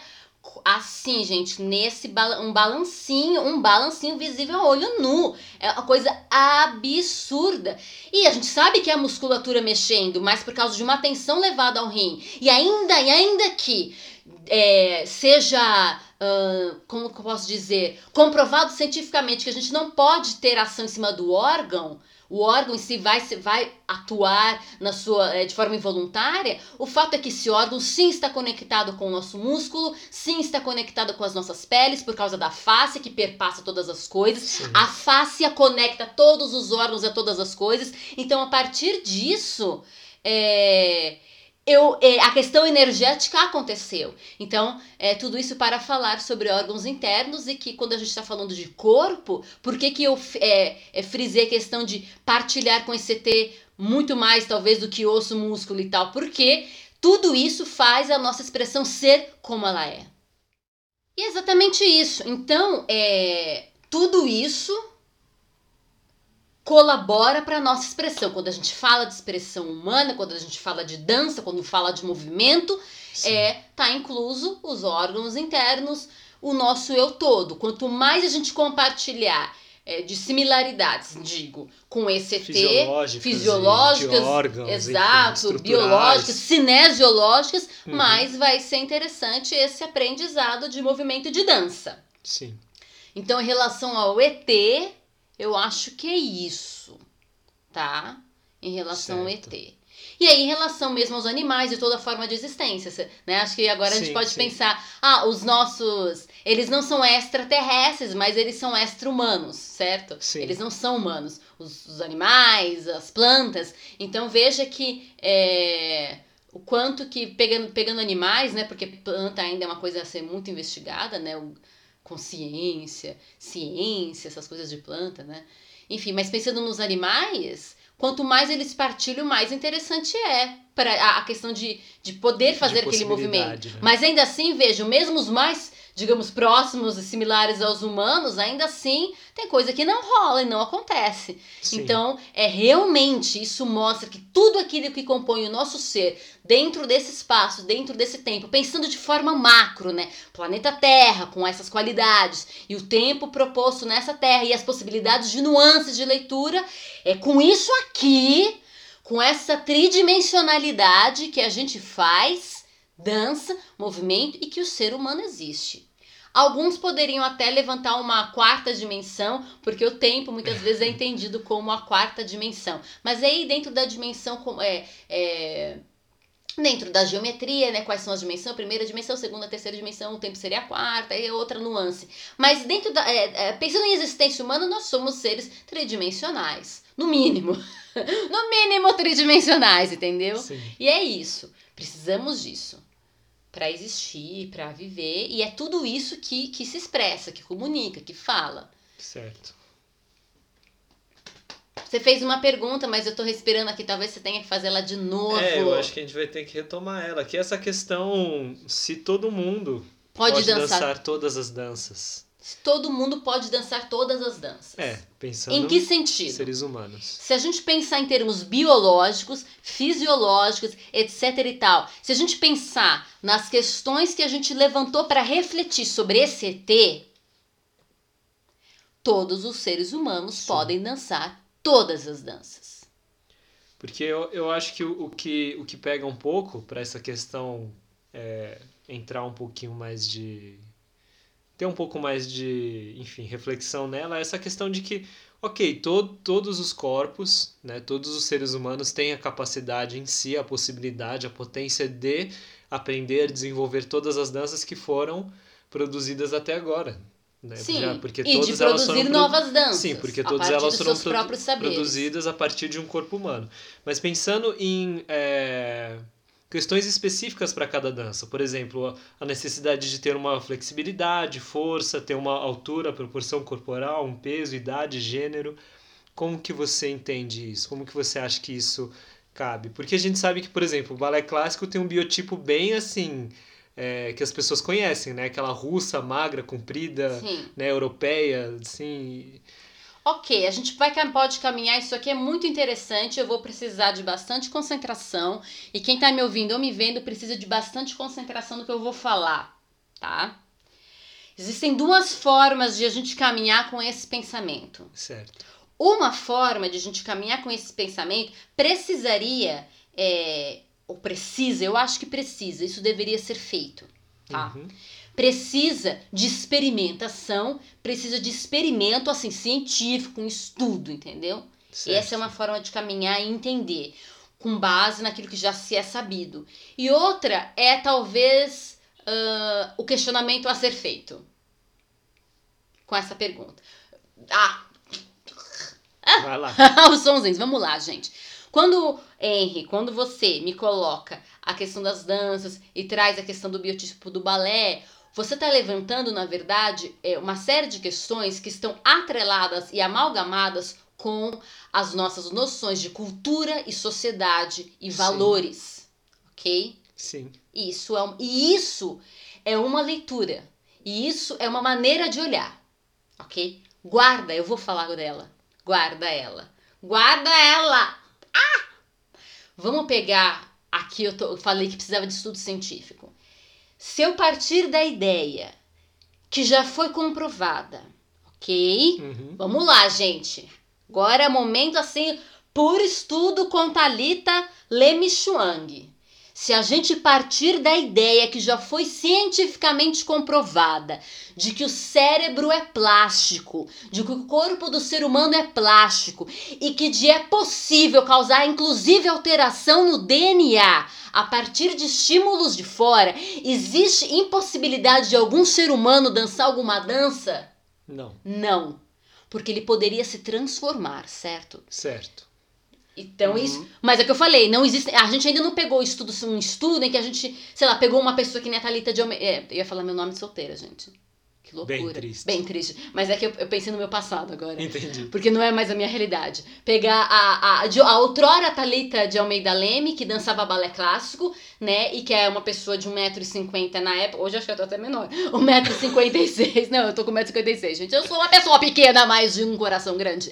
assim, gente, nesse ba um balancinho, um balancinho visível a olho nu. É uma coisa absurda. E a gente sabe que é a musculatura mexendo, mas por causa de uma tensão levada ao rim. E ainda, e ainda que é, seja Uh, como que eu posso dizer, comprovado cientificamente que a gente não pode ter ação em cima do órgão, o órgão em si vai, vai atuar na sua, é, de forma involuntária, o fato é que esse órgão sim está conectado com o nosso músculo, sim está conectado com as nossas peles, por causa da face que perpassa todas as coisas. Sim. A face conecta todos os órgãos a todas as coisas. Então, a partir disso, é, eu, é, a questão energética aconteceu. Então, é tudo isso para falar sobre órgãos internos e que quando a gente está falando de corpo, por que, que eu é, é, frisei a questão de partilhar com esse ET muito mais, talvez, do que osso, músculo e tal? Porque tudo isso faz a nossa expressão ser como ela é. E é exatamente isso. Então, é, tudo isso colabora para a nossa expressão. Quando a gente fala de expressão humana, quando a gente fala de dança, quando fala de movimento, Sim. é tá incluso os órgãos internos, o nosso eu todo. Quanto mais a gente compartilhar é, de similaridades, digo, com esse ET, fisiológicas, fisiológicas órgãos, exato, enfim, biológicas, cinesiológicas, uhum. mais vai ser interessante esse aprendizado de movimento de dança. Sim. Então, em relação ao ET, Eu acho que é isso, tá? Em relação Certo. ao ET. E aí, em relação mesmo aos animais e toda forma de existência, né? Acho que agora a gente Sim, pode sim. pensar, ah, os nossos, eles não são extraterrestres, mas eles são extra-humanos, certo? Sim. Eles não são humanos, os, os animais, as plantas. Então veja que é, o quanto que pegando, pegando animais, né? Porque planta ainda é uma coisa a ser muito investigada, né? O, consciência, ciência, essas coisas de planta, né? Enfim, mas pensando nos animais, quanto mais eles partilham, mais interessante é para a, a questão de, de poder fazer aquele movimento. né? Mas ainda assim, vejam, mesmo os mais, digamos, próximos e similares aos humanos, ainda assim tem coisa que não rola e não acontece. Sim. Então, é realmente isso mostra que tudo aquilo que compõe o nosso ser, dentro desse espaço, dentro desse tempo, pensando de forma macro, né? Planeta Terra com essas qualidades e o tempo proposto nessa Terra e as possibilidades de nuances de leitura, é com isso aqui, com essa tridimensionalidade que a gente faz, dança, movimento e que o ser humano existe. Alguns poderiam até levantar uma quarta dimensão, porque o tempo muitas vezes é entendido como a quarta dimensão. Mas aí dentro da dimensão como é, é dentro da geometria, né, quais são as dimensões, primeira dimensão, segunda, terceira dimensão, o tempo seria a quarta, aí é outra nuance. Mas dentro da, é, é, pensando em existência humana, nós somos seres tridimensionais, no mínimo, no mínimo tridimensionais, entendeu? Sim. E é isso. Precisamos disso para existir, para viver, e é tudo isso que, que se expressa, que comunica, que fala. Certo. Você fez uma pergunta, mas eu tô respirando aqui, talvez você tenha que fazer ela de novo. É, eu acho que a gente vai ter que retomar ela. Que é essa questão se todo mundo pode, dançar. dançar todas as danças. Todo mundo pode dançar todas as danças. É, pensando Em que sentido? seres humanos. Se a gente pensar em termos biológicos, fisiológicos, etc e tal, se a gente pensar nas questões que a gente levantou para refletir sobre esse ET, todos os seres humanos Sim. podem dançar todas as danças. Porque eu, eu acho que o, o que o que pega um pouco para essa questão é, entrar um pouquinho mais de. Ter um pouco mais de, enfim, reflexão nela, é essa questão de que, ok, to, todos os corpos, né, todos os seres humanos têm a capacidade em si, a possibilidade, a potência de aprender, desenvolver todas as danças que foram produzidas até agora. Né? Sim, Já- porque e de todas elas produzir foram novas danças. Sim, porque todas elas foram produ- saberes. produzidas a partir de um corpo humano. Mas pensando em é, questões específicas para cada dança, por exemplo, a- necessidade de ter uma flexibilidade, força, ter uma altura, proporção corporal, um peso, idade, gênero, como que você entende isso? Como que você acha que isso cabe? Porque a gente sabe que, por exemplo, o balé clássico tem um biotipo bem assim. é, que as pessoas conhecem, né? Aquela russa, magra, comprida, Sim. né? Europeia, assim. Ok, a gente vai, pode caminhar. Isso aqui é muito interessante. Eu vou precisar de bastante concentração. E quem tá me ouvindo ou me vendo precisa de bastante concentração no que eu vou falar, tá? Existem duas formas de a gente caminhar com esse pensamento. Certo. Uma forma de a gente caminhar com esse pensamento precisaria, é, ou precisa, eu acho que precisa, isso deveria ser feito, tá? Uhum. Precisa de experimentação, precisa de experimento, assim, científico, um estudo, entendeu? Certo. Essa é uma forma de caminhar e entender, com base naquilo que já se é sabido. E outra é, talvez, ah, o questionamento a ser feito. Com essa pergunta. Ah, Vai lá. os sonzinhos, vamos lá, gente. Quando, Henry, quando você me coloca a questão das danças e traz a questão do biotipo do balé, você está levantando, na verdade, é, uma série de questões que estão atreladas e amalgamadas com as nossas noções de cultura e sociedade e Sim. valores, ok? Sim. Isso é um, e isso é uma leitura. E isso é uma maneira de olhar. Ok? Guarda, eu vou falar dela. Guarda ela. Guarda ela! Ah! Vamos pegar. Aqui eu, tô- eu falei que precisava de estudo científico. Se eu partir da ideia que já foi comprovada, ok? Uhum. Vamos lá, gente. Agora é momento assim, por estudo com Thalita Lemichuang. Se a gente partir da ideia que já foi cientificamente comprovada de que o cérebro é plástico, de que o corpo do ser humano é plástico e que de é possível causar inclusive alteração no DNA a partir de estímulos de fora, existe impossibilidade de algum ser humano dançar alguma dança? Não. Não. Porque ele poderia se transformar, certo? Certo. Então, uhum. isso. Mas é o que eu falei, não existe. A gente ainda não pegou estudo, um estudo em que a gente, sei lá, pegou uma pessoa que nem a Thalita de Almeida. É, eu ia falar meu nome de solteira, gente. Que loucura. Bem triste. Bem triste. Mas é que eu, eu, pensei no meu passado agora. Entendi. Porque não é mais a minha realidade. Pegar a, a, a, a outrora Thalita de Almeida Leme, que dançava balé clássico, né? E que é uma pessoa de 1,50m na época. Hoje acho que eu tô até menor. 1,56m. Não, eu tô com 1,56m, gente. Eu sou uma pessoa pequena, mas de um coração grande.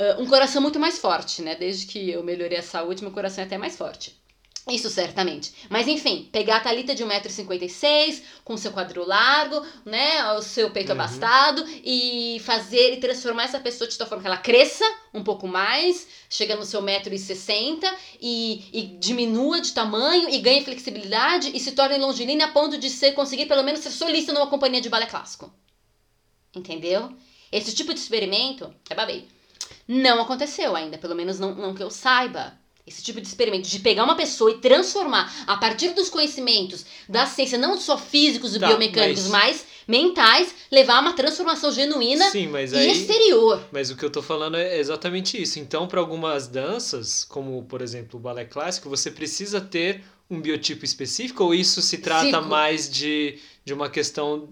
Uh, um coração muito mais forte, né? Desde que eu melhorei a saúde, meu coração é até mais forte. Isso certamente. Mas enfim, pegar a Thalita de 1,56m, com seu quadril largo, né? O seu peito uhum. abastado, e fazer e transformar essa pessoa de tal forma que ela cresça um pouco mais, chega no seu 1,60m e, e diminua de tamanho e ganhe flexibilidade e se torne longilínea a ponto de ser, conseguir pelo menos ser solista numa companhia de balé clássico. Entendeu? Esse tipo de experimento é babei. Não aconteceu ainda, pelo menos não, não que eu saiba esse tipo de experimento, de pegar uma pessoa e transformar a partir dos conhecimentos da ciência, não só físicos e tá, biomecânicos, mas... mas... mentais, levar a uma transformação genuína Sim, mas e aí, exterior. Mas o que eu tô falando é exatamente isso. Então, para algumas danças, como por exemplo o balé clássico, você precisa ter um biotipo específico ou isso se trata mais de, de uma questão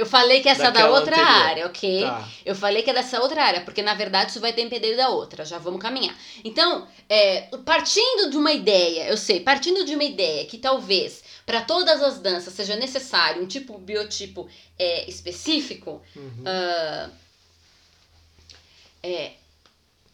eu falei que essa é da outra anterior. área, ok? Tá. Eu falei que é dessa outra área, porque na verdade isso vai depender da outra. Já vamos caminhar. Então, é, partindo de uma ideia, eu sei, partindo de uma ideia que talvez para todas as danças seja necessário um tipo biotipo é, específico, uhum. uh, é,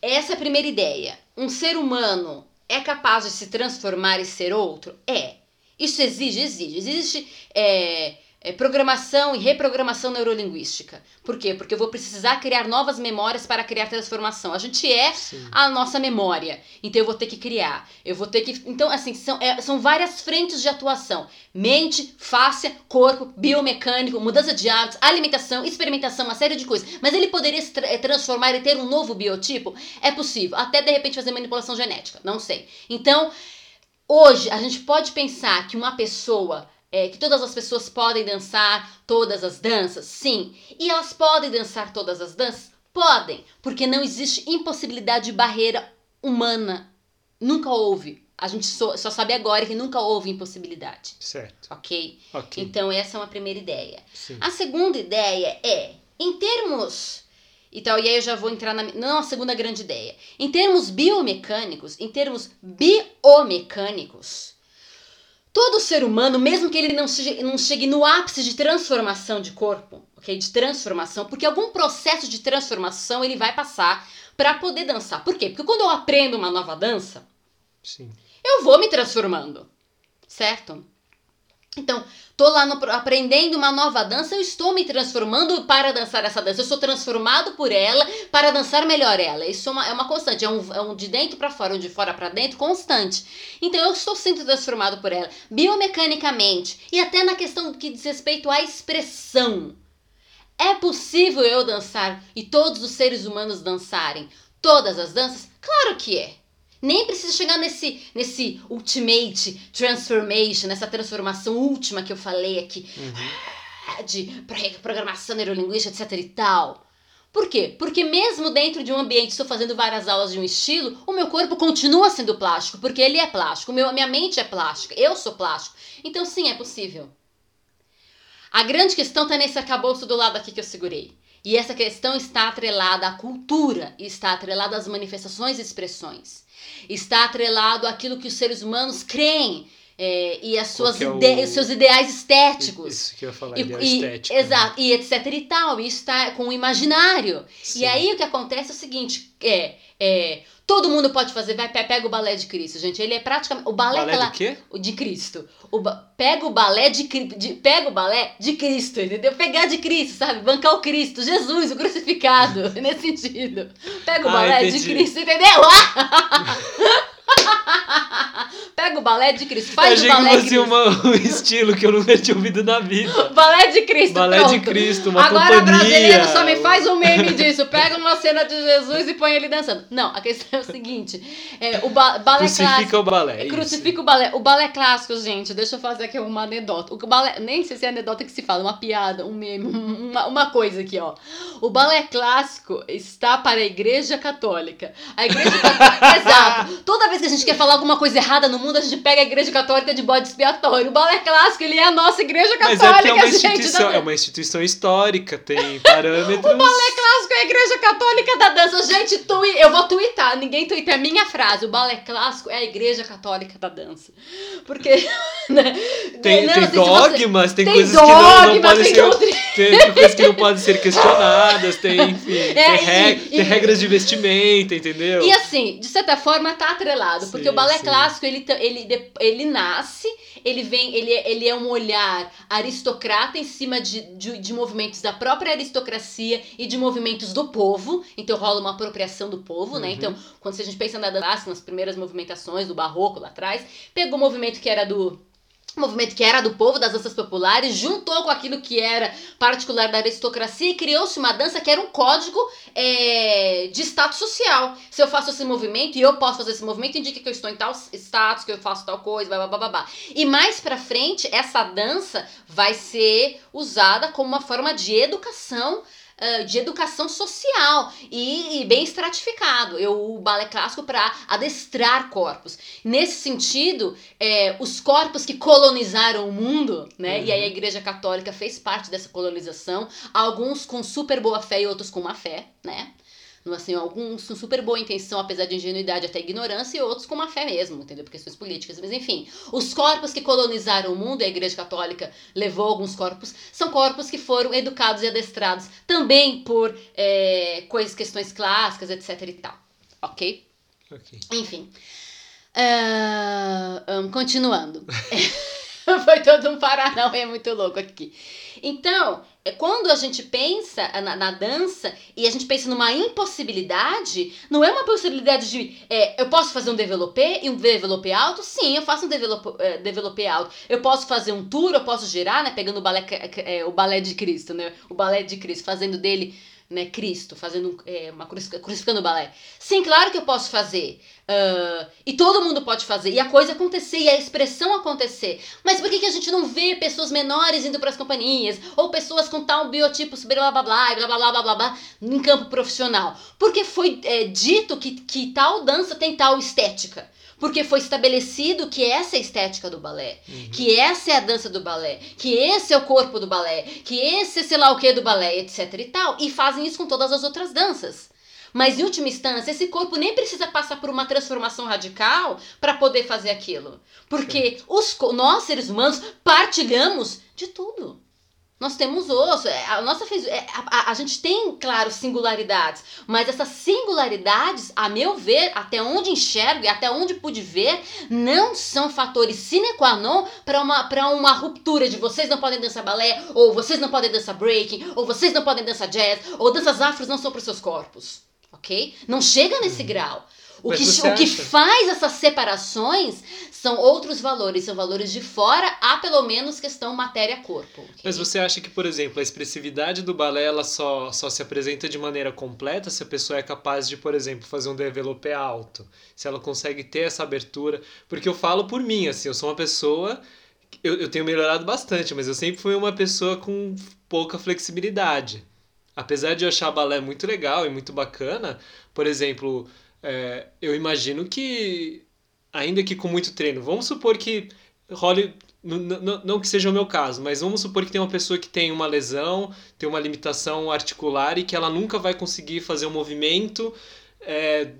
essa é a primeira ideia. Um ser humano é capaz de se transformar e ser outro? É. Isso exige, exige. Existe. É, é, programação e reprogramação neurolinguística. Por quê? Porque eu vou precisar criar novas memórias para criar transformação. A gente é Sim. a nossa memória, então eu vou ter que criar. Eu vou ter que. Então, assim, são, é, são várias frentes de atuação: mente, face, corpo, biomecânico, mudança de hábitos, alimentação, experimentação, uma série de coisas. Mas ele poderia se tra é, transformar e ter um novo biotipo? É possível. Até de repente fazer manipulação genética. Não sei. Então, hoje, a gente pode pensar que uma pessoa é, que todas as pessoas podem dançar todas as danças? Sim. E elas podem dançar todas as danças? Podem, porque não existe impossibilidade de barreira humana. Nunca houve. A gente só, só sabe agora que nunca houve impossibilidade. Certo. Ok? Ok. Então, essa é uma primeira ideia. Sim. A segunda ideia é, em termos. E tal, e aí eu já vou entrar na. Não, a segunda grande ideia. Em termos biomecânicos, em termos biomecânicos, Todo ser humano, mesmo que ele não chegue, não chegue no ápice de transformação de corpo, ok? De transformação, porque algum processo de transformação ele vai passar para poder dançar. Por quê? Porque quando eu aprendo uma nova dança, Sim. eu vou me transformando, certo? Então, tô lá no, aprendendo uma nova dança, eu estou me transformando para dançar essa dança. Eu sou transformado por ela para dançar melhor ela. Isso é uma, é uma constante, é um, é um de dentro para fora, um de fora para dentro, constante. Então, eu estou sendo transformado por ela, biomecanicamente e até na questão que diz respeito à expressão. É possível eu dançar e todos os seres humanos dançarem todas as danças? Claro que é. Nem precisa chegar nesse, nesse ultimate transformation, nessa transformação última que eu falei aqui. Uhum. De programação neurolinguística, etc e tal. Por quê? Porque mesmo dentro de um ambiente, estou fazendo várias aulas de um estilo, o meu corpo continua sendo plástico, porque ele é plástico, meu, minha mente é plástica, eu sou plástico. Então sim, é possível. A grande questão está nesse acabouço do lado aqui que eu segurei. E essa questão está atrelada à cultura, está atrelada às manifestações e expressões está atrelado àquilo que os seres humanos creem. É, e as suas é o... seus ideais estéticos. Isso que eu ia falar, e, ideal e, estético. Exato, né? e etc e tal. Isso está com o imaginário. Sim. E aí o que acontece é o seguinte: é, é, todo mundo pode fazer, vai, pega o balé de Cristo, gente. Ele é praticamente. O balé, balé aquela, do quê? O de Cristo. O ba, pega o balé de, de, pega o balé de Cristo, entendeu? Pegar de Cristo, sabe? Bancar o Cristo, Jesus, o crucificado, nesse sentido. Pega o ah, balé entendi. de Cristo, entendeu? Pega o balé de Cristo, faz Eu o balé que de Cristo. uma, um estilo que eu nunca tinha ouvido na vida. Balé de Cristo, Balé pronto. de Cristo, uma Agora companhia. brasileiro só me faz um meme disso. Pega uma cena de Jesus e põe ele dançando. Não, a questão é o seguinte: é, o ba balé Crucifica clássico. o balé. é isso. Crucifica o balé. O balé clássico, gente, deixa eu fazer aqui uma anedota. O balé, nem sei se é anedota que se fala, uma piada, um meme, uma, uma coisa aqui, ó. O balé clássico está para a Igreja Católica. A Igreja Católica, exato. Toda vez que a gente quer falar alguma coisa errada no mundo, a gente pega a Igreja Católica de bode expiatório. O balé clássico, ele é a nossa Igreja Mas Católica, é porque é uma instituição, não- é uma instituição histórica, tem parâmetros. o balé clássico é a igreja católica da dança. Gente, tui, eu vou twittar. Ninguém twitta. É minha frase. O balé clássico é a igreja católica da dança. Porque. Né, Tem, não, tem assim, se você- dogmas, tem, tem coisas que não, não dogmas, podem tem ser. doutrina. Tem, tem coisas que não podem ser questionadas, tem, enfim, tem, É, e- reg- e- tem regras de vestimenta, entendeu? E assim, de certa forma, tá atrelado. Porque Sim, o balé sim. clássico, ele, ta- ele, de- ele nasce, ele vem, ele, é- ele é um olhar aristocrata em cima de, de, de movimentos da própria aristocracia e de movimentos do povo. Então rola uma apropriação do povo, né? Uhum. Então, quando a gente pensa na dança, nas primeiras movimentações do barroco lá atrás, pegou o movimento que era do movimento que era do povo, das danças populares, juntou com aquilo que era particular da aristocracia e criou-se uma dança que era um código é, de status social. Se eu faço esse movimento e eu posso fazer esse movimento, indica que eu estou em tal status, que eu faço tal coisa, blá, blá, blá, blá. E mais pra frente, essa dança vai ser usada como uma forma de educação ah, de educação social e, e bem estratificado. Eu, o balé clássico para adestrar corpos. Nesse sentido, é, os corpos que colonizaram o mundo, né? E aí a Igreja Católica fez parte dessa colonização, alguns com super boa fé e outros com má fé, né? No, Assim, alguns com super boa intenção, apesar de ingenuidade até ignorância, e outros com má fé mesmo, entendeu? Por questões políticas. Mas enfim, os corpos que colonizaram o mundo, e a Igreja Católica levou alguns corpos, são corpos que foram educados e adestrados também por é, coisas, questões clássicas, etc e tal. Ok? Ok. Enfim. Ah, hum, continuando. Foi todo um paranauê muito louco aqui. Então, é quando a gente pensa na, na dança e a gente pensa numa impossibilidade, não é uma possibilidade de é, eu posso fazer um developé e um developé alto? Sim, eu faço um developé, é, developé alto. Eu posso fazer um tour, eu posso girar, né? Pegando o balé, é, o balé de Cristo, né? O balé de Cristo, fazendo dele né, Cristo, fazendo é, uma crucific- crucificando o balé. Sim, claro que eu posso fazer. Ah, e todo mundo pode fazer. E a coisa acontecer, e a expressão acontecer. Mas por que, que a gente não vê pessoas menores indo para as companhias? Ou pessoas com tal biotipo, blá blá blá, blá blá blá blá blá blá, em campo profissional? Porque foi é, dito que, que tal dança tem tal estética. Porque foi estabelecido que essa é a estética do balé, que essa é a dança do balé, que esse é o corpo do balé, que esse é sei lá o que do balé, etc e tal. E fazem isso com todas as outras danças. Mas em última instância, esse corpo nem precisa passar por uma transformação radical para poder fazer aquilo. Porque os, nós, seres humanos, partilhamos de tudo. Nós temos osso, é, a nossa fez, é, a, a- a gente tem, claro, singularidades, mas essas singularidades, a meu ver, até onde enxergo e até onde pude ver, não são fatores sine qua non para uma, pra uma ruptura de vocês não podem dançar balé, ou vocês não podem dançar breaking, ou vocês não podem dançar jazz, ou danças afros não são para os seus corpos, ok? Não chega nesse grau. O Mas que, o que faz essas separações são outros valores, são valores de fora, há pelo menos questão matéria-corpo. ok? Mas você acha que, por exemplo, a expressividade do balé ela só, só se apresenta de maneira completa se a pessoa é capaz de, por exemplo, fazer um developé alto? Se ela consegue ter essa abertura? Porque eu falo por mim, assim, eu sou uma pessoa. Eu, eu tenho melhorado bastante, mas eu sempre fui uma pessoa com pouca flexibilidade. Apesar de eu achar balé muito legal e muito bacana, por exemplo, é, eu imagino que, ainda que com muito treino, vamos supor que role não que seja o meu caso, mas vamos supor que tem uma pessoa que tem uma lesão, tem uma limitação articular e que ela nunca vai conseguir fazer um movimento é,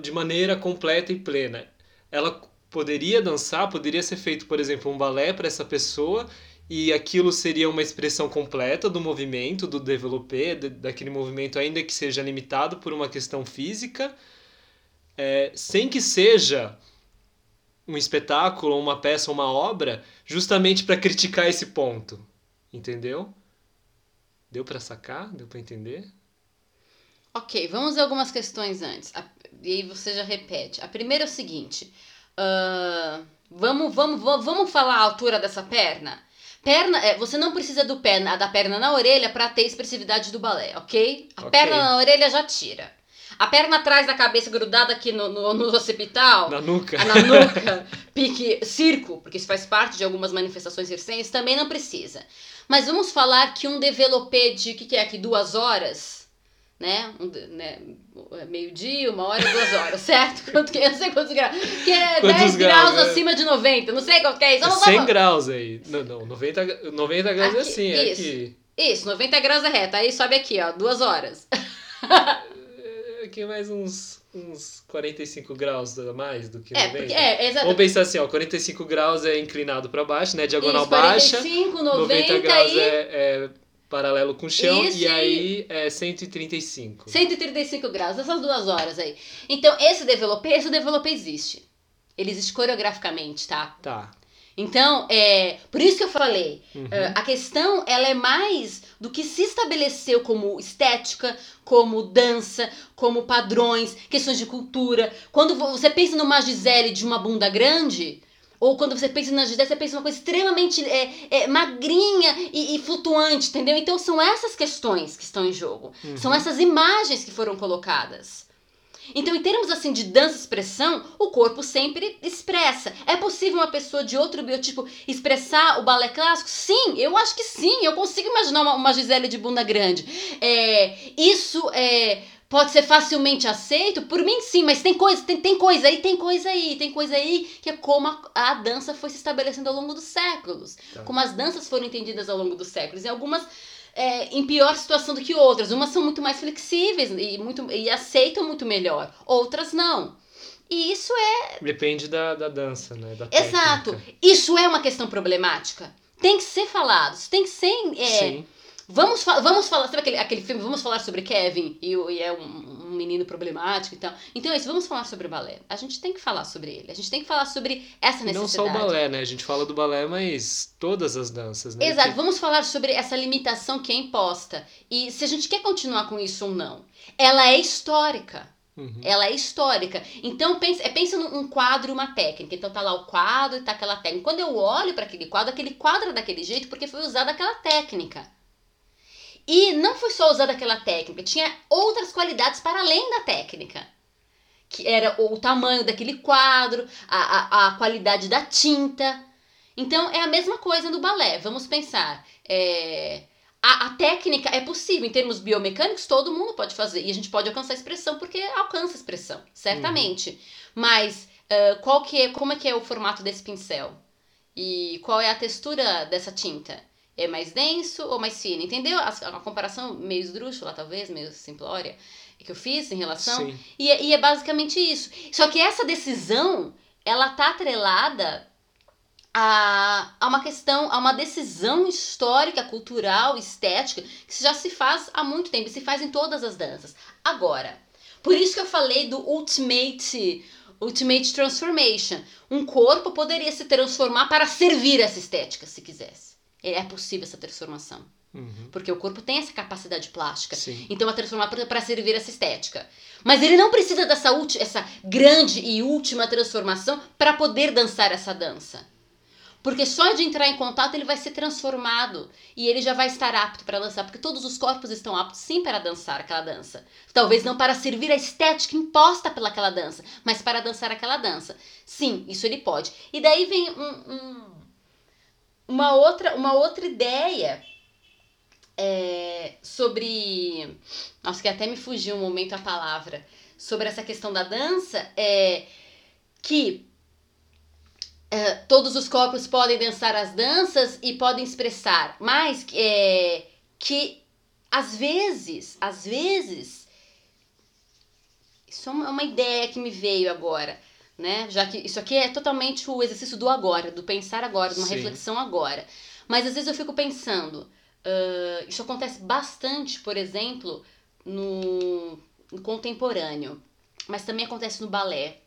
de maneira completa e plena. Ela poderia dançar, poderia ser feito, por exemplo, um balé para essa pessoa e aquilo seria uma expressão completa do movimento, do développé, de- daquele movimento, ainda que seja limitado por uma questão física, é, sem que seja um espetáculo, uma peça, uma obra, justamente para criticar esse ponto. Entendeu? Deu para sacar? Deu para entender? Ok, vamos a algumas questões antes. E aí você já repete. A primeira é o seguinte: Uh, vamos, vamos, vamos, falar a altura dessa perna? Perna, é, você não precisa do pé, da perna na orelha para ter expressividade do balé, ok? A Ok. perna na orelha já tira. A perna atrás da cabeça grudada aqui no, no, no occipital, Na nuca. a na nuca, pique circo, porque isso faz parte de algumas manifestações circenses, também não precisa. Mas vamos falar que um developê de, o que, que é aqui, duas horas, né? Um né? Meio-dia, uma hora, duas horas, certo? Quanto que, eu não sei quantos graus. Que é Quantos 10 graus, graus, é? acima de 90, não sei quanto que é isso. Vamos, 100 vamos. graus aí. Não, não 90, gra- 90 graus é Aqui, assim, é isso. aqui. Isso, 90 graus é reta. Aí sobe aqui, ó, duas horas. Aqui mais uns, uns 45 graus a mais do que É, 90. porque, é, exato. Vamos pensar assim, ó, 45 graus é inclinado para baixo, né? Diagonal Isso, baixa. 45, 90 90 graus e é, é paralelo com o chão Isso, e e- aí é 135. 135 graus, essas duas horas aí. Então, esse developê, esse developê existe. Ele existe coreograficamente, tá? Tá. Então, é, por isso que eu falei, Uhum. é, a questão ela é mais do que se estabeleceu como estética, como dança, como padrões, questões de cultura. Quando vo- você pensa numa Gisele de uma bunda grande, ou quando você pensa na Gisele, você pensa numa coisa extremamente é, é, magrinha e, e flutuante, entendeu? Então são essas questões que estão em jogo. Uhum. São essas imagens que foram colocadas. Então, em termos assim de dança expressão, o corpo sempre expressa. É possível uma pessoa de outro biotipo expressar o balé clássico? Sim, eu acho que sim. Eu consigo imaginar uma, uma Gisele de bunda grande. É, isso é, pode ser facilmente aceito? Por mim, sim, mas tem coisa, tem, tem coisa aí, tem coisa aí, tem coisa aí que é como a, a dança foi se estabelecendo ao longo dos séculos. Tá. Como as danças foram entendidas ao longo dos séculos. E algumas é, em pior situação do que outras. Umas são muito mais flexíveis e, muito, e aceitam muito melhor, outras não. E isso é. Depende da, da dança, né? Da Exato! técnica. Isso é uma questão problemática. Tem que ser falado. Tem que ser. é, Sim. Vamos, fa vamos falar. Sabe aquele, aquele filme? Vamos falar sobre Kevin e, e é um, um menino problemático e tal. Então é isso, vamos falar sobre o balé. A gente tem que falar sobre ele. A gente tem que falar sobre essa necessidade. não só o balé, né? A gente fala do balé, mas todas as danças, né? Exato, Que- vamos falar sobre essa limitação que é imposta. E se a gente quer continuar com isso ou não. Ela é histórica. Uhum. Ela é histórica. Então, pensa, é, pensa num um quadro e uma técnica. Então, tá lá o quadro e tá aquela técnica. Quando eu olho para aquele quadro, aquele quadro é daquele jeito porque foi usada aquela técnica. E não foi só usada aquela técnica, tinha outras qualidades para além da técnica. Que era o tamanho daquele quadro, a, a, a qualidade da tinta. Então, é a mesma coisa no balé. Vamos pensar. é, a, a técnica é possível, em termos biomecânicos, todo mundo pode fazer. E a gente pode alcançar a expressão, porque alcança a expressão, certamente. Mas ah, qual que é, como é que é o formato desse pincel? E qual é a textura dessa tinta? É mais denso ou mais fino? Entendeu? A, a comparação meio esdrúxula, talvez, meio simplória, que eu fiz em relação. Sim. E, é- e é basicamente isso. Só que essa decisão, ela tá atrelada a, a uma questão, a uma decisão histórica, cultural, estética, que já se faz há muito tempo, e se faz em todas as danças. Agora, por isso que eu falei do ultimate, ultimate transformation. Um corpo poderia se transformar para servir essa estética, se quisesse. É possível essa transformação, Uhum. porque o corpo tem essa capacidade plástica. Sim. Então, a transformar para servir essa estética. Mas ele não precisa dessa ulti- essa grande e última transformação para poder dançar essa dança. Porque só de entrar em contato ele vai ser transformado e ele já vai estar apto para dançar, porque todos os corpos estão aptos sim para dançar aquela dança. Talvez não para servir a estética imposta pelaquela dança, mas para dançar aquela dança. Sim, isso ele pode. E daí vem um- um- uma, outra, uma outra ideia é, sobre. Nossa, que até me fugiu um momento a palavra. Sobre essa questão da dança, é que é, todos os corpos podem dançar as danças e podem expressar, mas é, que às vezes, às vezes, isso é uma, ideia que me veio agora, né? Já que isso aqui é totalmente o exercício do agora, do pensar agora, de uma Sim. reflexão agora. Mas às vezes eu fico pensando, ah, isso acontece bastante, por exemplo, no, no contemporâneo, mas também acontece no balé.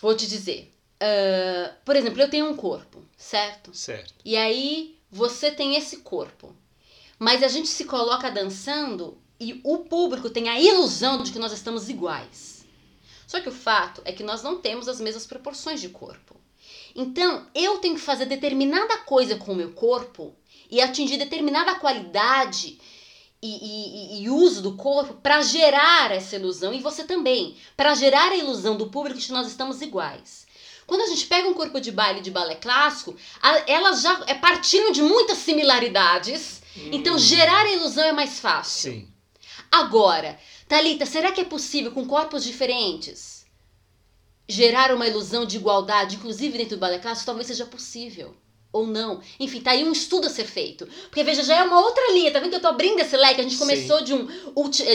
Vou te dizer. ah, por exemplo, eu tenho um corpo, certo? Certo. E aí você tem esse corpo. Mas a gente se coloca dançando e o público tem a ilusão de que nós estamos iguais. Só que o fato é que nós não temos as mesmas proporções de corpo. Então, eu tenho que fazer determinada coisa com o meu corpo e atingir determinada qualidade e, e, e uso do corpo para gerar essa ilusão, e você também, para gerar a ilusão do público de que nós estamos iguais. Quando a gente pega um corpo de baile de balé clássico, elas já é partindo de muitas similaridades, hum. então gerar a ilusão é mais fácil. Sim. Agora, Talita, será que é possível com corpos diferentes gerar uma ilusão de igualdade, inclusive dentro do balé clássico? Talvez seja possível ou não. Enfim, tá aí um estudo a ser feito. Porque veja, já é uma outra linha, tá vendo que eu tô abrindo esse leque? A gente começou de, um,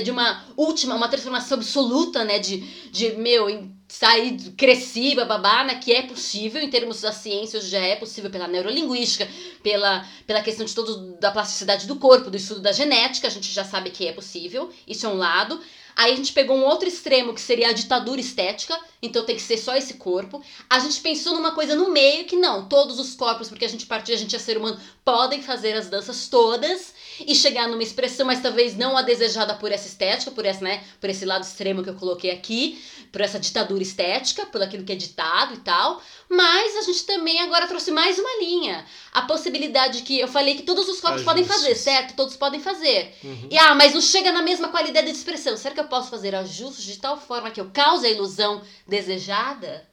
de uma última, uma transformação absoluta, né? De, de meu, sair, cresci, bababá, né? Que é possível em termos da ciência, hoje já é possível pela neurolinguística, pela, pela questão de todo da plasticidade do corpo, do estudo da genética, a gente já sabe que é possível. Isso é um lado. Aí a gente pegou um outro extremo que seria a ditadura estética, então tem que ser só esse corpo. A gente pensou numa coisa no meio que não, todos os corpos, porque a gente partiu, a gente é ser humano, podem fazer as danças todas e chegar numa expressão, mas talvez não a desejada por essa estética, por essa, né, por esse lado extremo que eu coloquei aqui, por essa ditadura estética, por aquilo que é ditado e tal. Mas a gente também agora trouxe mais uma linha, a possibilidade que eu falei que todos os corpos podem fazer, certo? Todos podem fazer. Uhum. E ah, mas não chega na mesma qualidade de expressão. Será que eu posso fazer ajustes de tal forma que eu cause a ilusão desejada?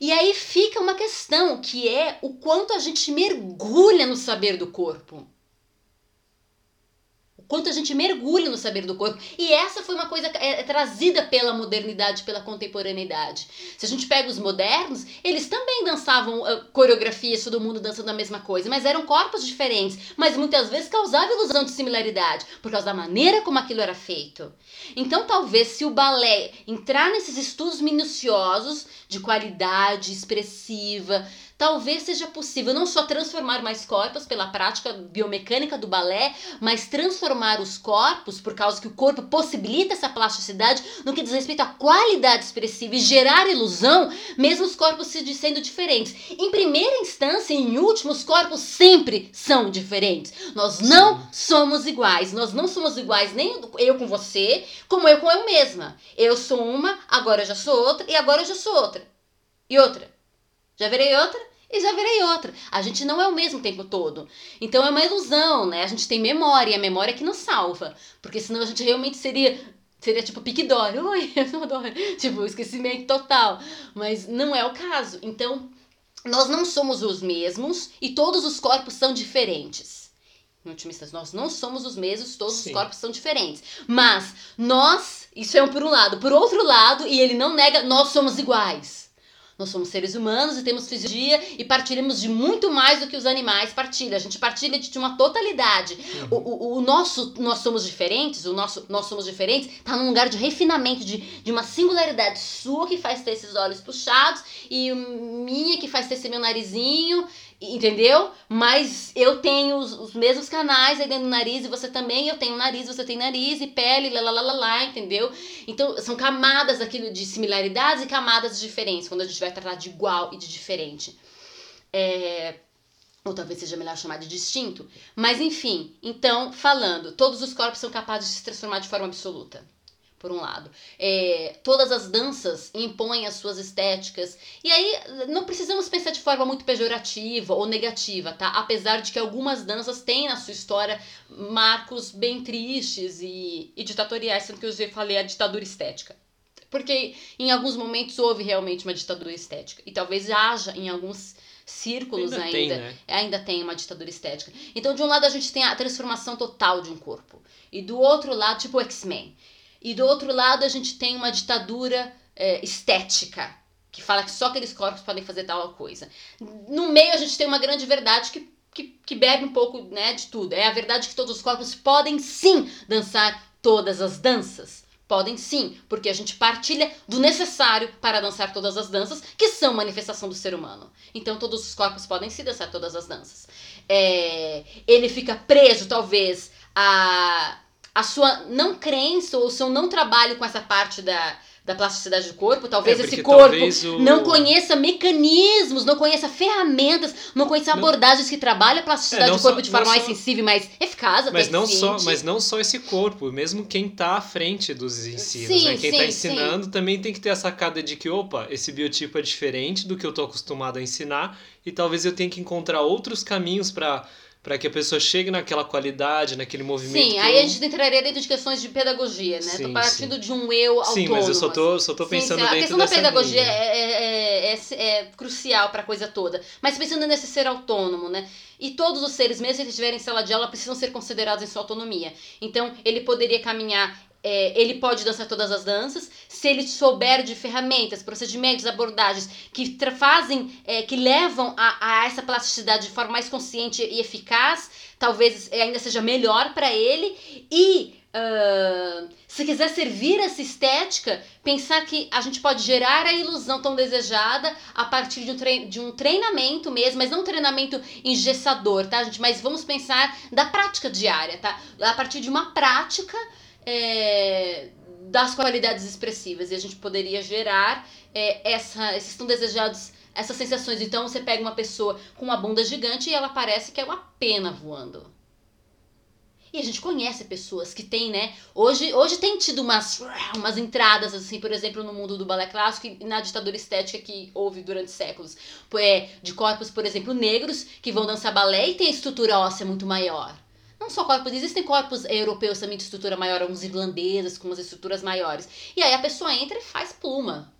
E aí fica uma questão que é o quanto a gente mergulha no saber do corpo quanto a gente mergulha no saber do corpo. E essa foi uma coisa é, é, trazida pela modernidade, pela contemporaneidade. Se a gente pega os modernos, eles também dançavam uh, coreografias, todo mundo dançando a mesma coisa, mas eram corpos diferentes, mas muitas vezes causava ilusão de similaridade, por causa da maneira como aquilo era feito. Então, talvez se o balé entrar nesses estudos minuciosos de qualidade expressiva, talvez seja possível não só transformar mais corpos pela prática biomecânica do balé, mas transformar os corpos, por causa que o corpo possibilita essa plasticidade, no que diz respeito à qualidade expressiva e gerar ilusão, mesmo os corpos sendo diferentes. Em primeira instância, em último, os corpos sempre são diferentes. Nós não somos iguais. Nós não somos iguais nem eu com você, como eu com eu mesma. Eu sou uma, agora eu já sou outra, e agora eu já sou outra. E outra. Já virei outra? E já virei outra. A gente não é o mesmo o tempo todo. Então é uma ilusão, né? A gente tem memória, e a memória é que nos salva. Porque senão a gente realmente seria. Seria tipo pique Dory. Oi, eu adoro. Tipo, esquecimento total. Mas não é o caso. Então, nós não somos os mesmos e todos os corpos são diferentes. Em última instância, nós não somos os mesmos, todos Sim. os corpos são diferentes. Mas nós, isso é um por um lado. Por outro lado, e ele não nega, nós somos iguais. Nós somos seres humanos e temos fisiologia e partilhamos de muito mais do que os animais partilham. A gente partilha de uma totalidade. Uhum. O, o, o, nosso, nós somos diferentes, o nosso, nós somos diferentes, tá num lugar de refinamento, de, de uma singularidade sua que faz ter esses olhos puxados e minha que faz ter esse meu narizinho Entendeu? Mas eu tenho os, os, mesmos canais aí dentro do nariz e você também, eu tenho nariz, você tem nariz e pele, lá, lá, lá, lá, lá entendeu? Então, são camadas daquilo de similaridades e camadas de diferença, quando a gente vai tratar de igual e de diferente. É, ou talvez seja melhor chamar de distinto. Mas enfim, então, falando, todos os corpos são capazes de se transformar de forma absoluta por um lado. É, todas as danças impõem as suas estéticas. E aí não precisamos pensar de forma muito pejorativa ou negativa, tá? Apesar de que algumas danças têm na sua história marcos bem tristes e, e ditatoriais, sendo que eu já falei a ditadura estética. Porque em alguns momentos houve realmente uma ditadura estética. E talvez haja em alguns círculos ainda, ainda tem, né? ainda tem uma ditadura estética. Então, de um lado a gente tem a transformação total de um corpo. E do outro lado, tipo o X-Men e do outro lado, a gente tem uma ditadura é, estética, que fala que só aqueles corpos podem fazer tal coisa. No meio, a gente tem uma grande verdade que, que, que bebe um pouco né, de tudo. É a verdade que todos os corpos podem sim dançar todas as danças. Podem sim, porque a gente partilha do necessário para dançar todas as danças, que são manifestação do ser humano. Então, todos os corpos podem sim dançar todas as danças. É, ele fica preso, talvez, a a sua não crença ou o seu não trabalho com essa parte da, da plasticidade do corpo, talvez É, esse corpo talvez o- não conheça mecanismos, não conheça ferramentas, não conheça Não- abordagens que trabalham a plasticidade É, do corpo só- de forma mais só- sensível e mais eficaz, até Mas não, só, mas não só esse corpo, mesmo quem tá à frente dos ensinos, Sim, né? Quem tá sim, ensinando também tem que ter a sacada de que, opa, esse biotipo é diferente do que eu tô acostumado a ensinar e talvez eu tenha que encontrar outros caminhos para para que a pessoa chegue naquela qualidade, naquele movimento. Sim, aí eu... a gente entraria dentro de questões de pedagogia, né? Sim, tô partindo de um eu autônomo. Sim, mas eu só tô, assim. só tô Sim, pensando sim, A dentro questão da dessa pedagogia é, é, é, é- é crucial para a coisa toda. Mas pensando nesse ser autônomo, né? E todos os seres, mesmo se eles estiverem em sala de aula, precisam ser considerados em sua autonomia. Então, ele poderia caminhar. É, ele pode dançar todas as danças se ele souber de ferramentas, procedimentos, abordagens que fazem, é, que levam a, a essa plasticidade de forma mais consciente e eficaz, talvez ainda seja melhor para ele. E ah, se quiser servir essa estética, pensar que a gente pode gerar a ilusão tão desejada a partir de um, de um treinamento mesmo, mas não um treinamento engessador, tá, gente? Mas vamos pensar da prática diária, tá? A partir de uma prática é, das qualidades expressivas. E a gente poderia gerar é, essa, esses tão desejados, essas sensações. Então você pega uma pessoa com uma bunda gigante e ela parece que é uma pena voando. E a gente conhece pessoas que têm, né? Hoje, hoje tem tido umas, umas entradas, assim, por exemplo, no mundo do balé clássico e na ditadura estética que houve durante séculos. É, de corpos, por exemplo, negros que vão dançar balé e tem estrutura óssea muito maior. Não só corpos, existem corpos europeus também de estrutura maior, uns irlandeses com umas estruturas maiores. E aí a pessoa entra e faz pluma.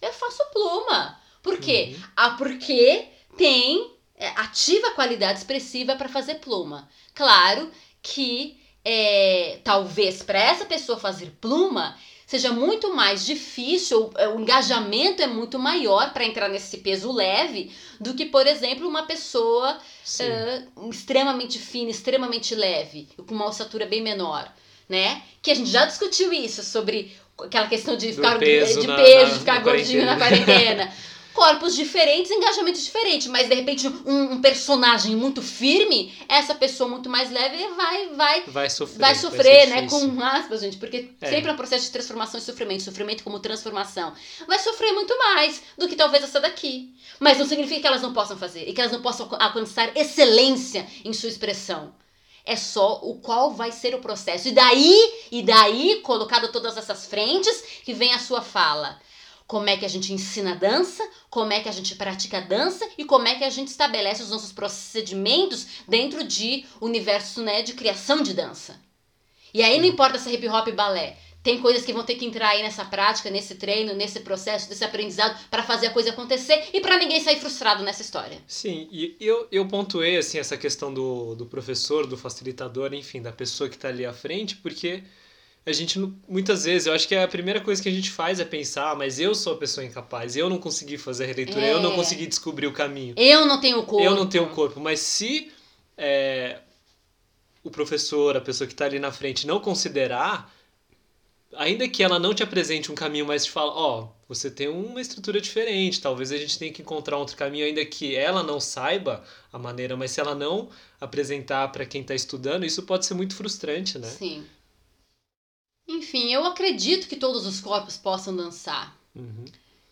Eu faço pluma. Por quê? Uhum. Ah, porque tem é, ativa a qualidade expressiva para fazer pluma. Claro que é, talvez para essa pessoa fazer pluma seja muito mais difícil, é, o engajamento é muito maior para entrar nesse peso leve do que, por exemplo, uma pessoa é, extremamente fina, extremamente leve, com uma ossatura bem menor, né? Que a gente já discutiu isso sobre aquela questão de ficar peso de na- peso, na- de ficar na gordinho na quarentena. Corpos diferentes, engajamentos diferentes, mas de repente um, um personagem muito firme, essa pessoa muito mais leve vai vai Vai sofrer. vai sofrer, né? difícil. Com aspas, gente, porque É. sempre é um processo de transformação e sofrimento, sofrimento como transformação. Vai sofrer muito mais do que talvez essa daqui. Mas não significa que elas não possam fazer e que elas não possam alca- alcançar excelência em sua expressão. É só o qual vai ser o processo. E daí, e daí, colocado todas essas frentes, que vem a sua fala. Como é que a gente ensina dança, como é que a gente pratica dança e como é que a gente estabelece os nossos procedimentos dentro de universo né, de criação de dança. E aí não importa se é hip hop e balé. Tem coisas que vão ter que entrar aí nessa prática, nesse treino, nesse processo, nesse aprendizado para fazer a coisa acontecer e para ninguém sair frustrado nessa história. Sim, e eu, eu pontuei assim, essa questão do, do professor, do facilitador, enfim, da pessoa que está ali à frente, porque a gente muitas vezes, eu acho que a primeira coisa que a gente faz é pensar, "Ah, mas eu sou a pessoa incapaz, eu não consegui fazer a releitura, eu não É. consegui descobrir o caminho. Eu não tenho corpo. Eu não tenho corpo, mas se é, o professor, a pessoa que está ali na frente, não considerar, ainda que ela não te apresente um caminho, mas te fala, ó, você tem uma estrutura diferente, talvez a gente tenha que encontrar outro caminho, ainda que ela não saiba a maneira, mas se ela não apresentar para quem está estudando, isso pode ser muito frustrante, né? Sim. Enfim, eu acredito que todos os corpos possam dançar. Uhum.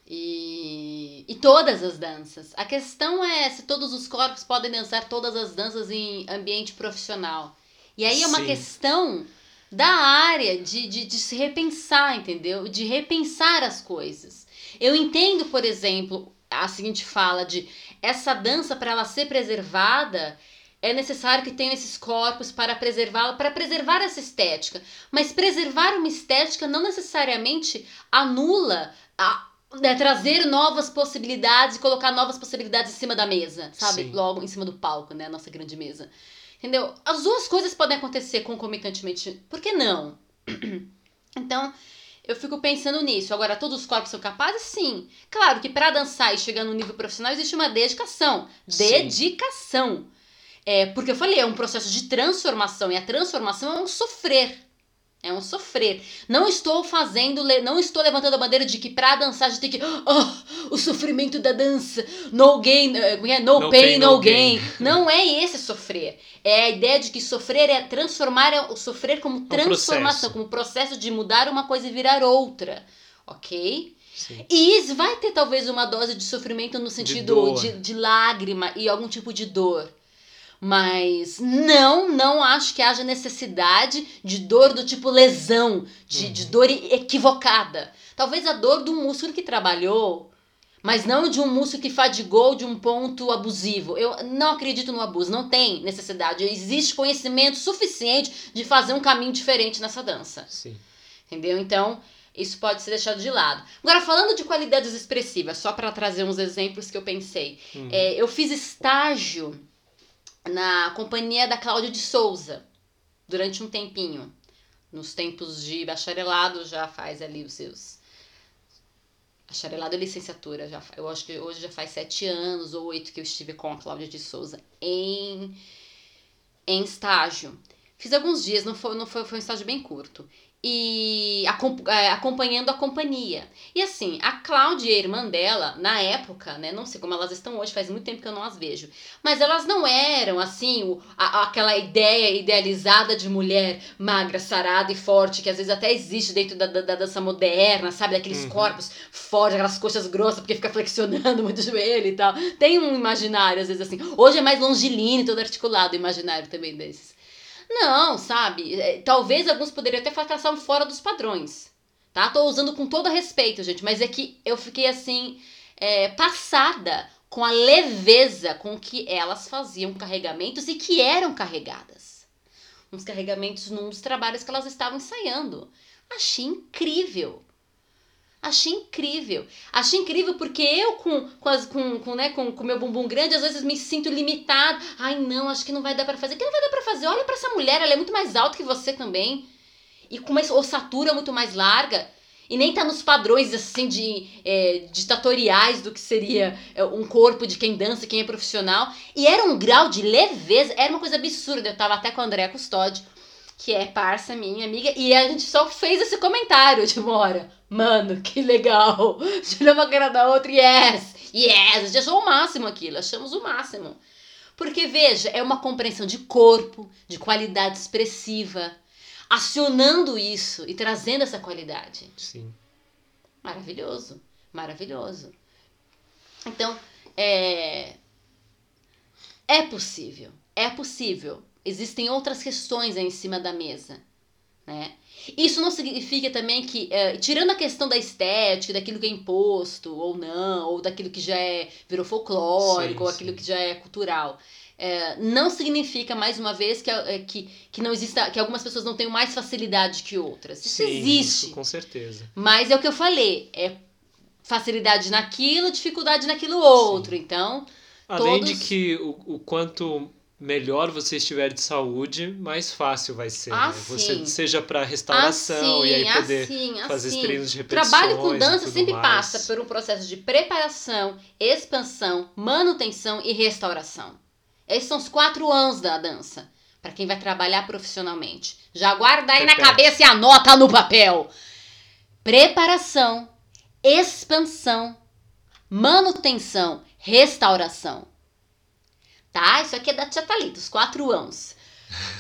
E, e todas as danças. A questão é se todos os corpos podem dançar todas as danças em ambiente profissional. E aí é uma Sim. questão da área de, de, de se repensar, entendeu? De repensar as coisas. Eu entendo, por exemplo, a seguinte fala de essa dança para ela ser preservada é necessário que tenha esses corpos para preservá-la, para preservar essa estética. Mas preservar uma estética não necessariamente anula a, né, trazer novas possibilidades e colocar novas possibilidades em cima da mesa, sabe? Sim. Logo em cima do palco, né? A nossa grande mesa. Entendeu? As duas coisas podem acontecer concomitantemente. Por que não? Então, eu fico pensando nisso. Agora, todos os corpos são capazes? Sim. Claro que para dançar e chegar no nível profissional existe uma dedicação. Sim. É, porque eu falei, é um processo de transformação. E a transformação é um sofrer. É um sofrer. Não estou fazendo, não estou levantando a bandeira de que pra dançar a gente tem que. Oh, o sofrimento da dança. No gain, eh, é? no, pain, no, gain. Não é esse sofrer. É a ideia de que sofrer é transformar, é o sofrer como transformação, processo. como processo de mudar uma coisa e virar outra. ok? Sim. E vai ter talvez uma dose de sofrimento no sentido dor. de, de lágrima e algum tipo de dor. Mas não, não acho que haja necessidade de dor do tipo lesão, de, de dor equivocada. Talvez a dor do músculo que trabalhou, mas não de um músculo que fadigou de um ponto abusivo. Eu não acredito no abuso, não tem necessidade. Existe conhecimento suficiente de fazer um caminho diferente nessa dança. Sim. Entendeu? Então, isso pode ser deixado de lado. Agora, falando de qualidades expressivas, só para trazer uns exemplos que eu pensei. Uhum. É, eu fiz estágio na companhia da Cláudia de Souza durante um tempinho. Nos tempos de bacharelado, já faz ali os seus. Bacharelado e licenciatura, já, eu acho que hoje já faz sete anos ou oito que eu estive com a Cláudia de Souza em, em estágio. Fiz alguns dias, não foi, não foi, foi um estágio bem curto. E é, acompanhando a companhia. E assim, a Cláudia e a irmã dela, na época, né? Não sei como elas estão hoje, faz muito tempo que eu não as vejo. Mas elas não eram, assim, o, a- aquela ideia idealizada de mulher magra, sarada e forte, que às vezes até existe dentro da, da, da dança moderna, sabe? Daqueles Uhum. corpos fortes, aquelas coxas grossas, porque fica flexionando muito o joelho e tal. Tem um imaginário, às vezes, assim. Hoje é mais longilíneo, todo articulado, o imaginário também desses. Não, sabe? É, Talvez alguns poderiam até falar que elas estavam fora dos padrões. Tá? Tô usando com todo respeito, gente, mas é que eu fiquei assim, é, passada com a leveza com que elas faziam carregamentos e que eram carregadas. Uns carregamentos num dos trabalhos que elas estavam ensaiando. Achei incrível. Achei incrível. Achei incrível porque eu, com com as- com, com, né, com, com meu bumbum grande, às vezes me sinto limitada. Ai, não, acho que não vai dar pra fazer. Que não vai dar pra fazer? Olha pra essa mulher, ela é muito mais alta que você também. E com uma ossatura muito mais larga. E nem tá nos padrões, assim, de, é, ditatoriais do que seria é, um corpo de quem dança, quem é profissional. E era um grau de leveza, era uma coisa absurda. Eu tava até com a Andréa Custódio, que é parça minha amiga, e a gente só fez esse comentário de uma hora. Mano, que legal! De uma cara da outra, yes! Yes! A gente achou o máximo aquilo, achamos o máximo. Porque, veja, é uma compreensão de corpo, de qualidade expressiva, acionando isso e trazendo essa qualidade. Sim. Maravilhoso, maravilhoso. Então, é. É possível, é possível. Existem outras questões aí em cima da mesa, né? Isso não significa também que, é, tirando a questão da estética, daquilo que é imposto ou não, ou daquilo que já é virou folclórico, Sim, ou aquilo sim. que já é cultural, é, não significa mais uma vez que, é, que, que não exista, que algumas pessoas não tenham mais facilidade que outras. Isso Sim, existe. isso com certeza. Mas é o que eu falei, é facilidade naquilo, dificuldade naquilo outro. Então, Além Todos- de que o, o quanto melhor você estiver de saúde, mais fácil vai ser. Ah, né? Você seja para restauração e aí poder assim, fazer assim. treinos de repetições. Trabalho com dança sempre mais. passa por um processo de preparação, expansão, manutenção e restauração. Esses são os quatro anos da dança, para quem vai trabalhar profissionalmente. Já guarda aí na Repete. cabeça e anota no papel. Preparação, expansão, manutenção, restauração. Tá? Isso aqui é da Tia Thalita, os quatro anos.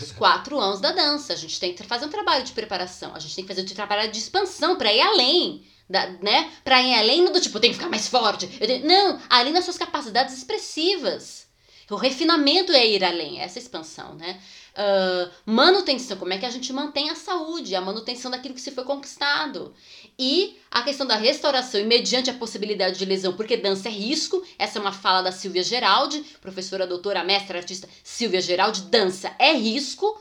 Os quatro anos da dança. A gente tem que fazer um trabalho de preparação. A gente tem que fazer um trabalho de expansão para ir além. Da, né? Pra ir além do tipo, tenho que ficar mais forte. tenho- Não, além das suas capacidades expressivas. O refinamento é ir além, essa expansão, né? Ah, manutenção, como é que a gente mantém a saúde, a manutenção daquilo que se foi conquistado. E a questão da restauração, e mediante a possibilidade de lesão, porque dança é risco, essa é uma fala da Silvia Geraldi, professora, doutora, mestra, artista Silvia Geraldi, dança é risco,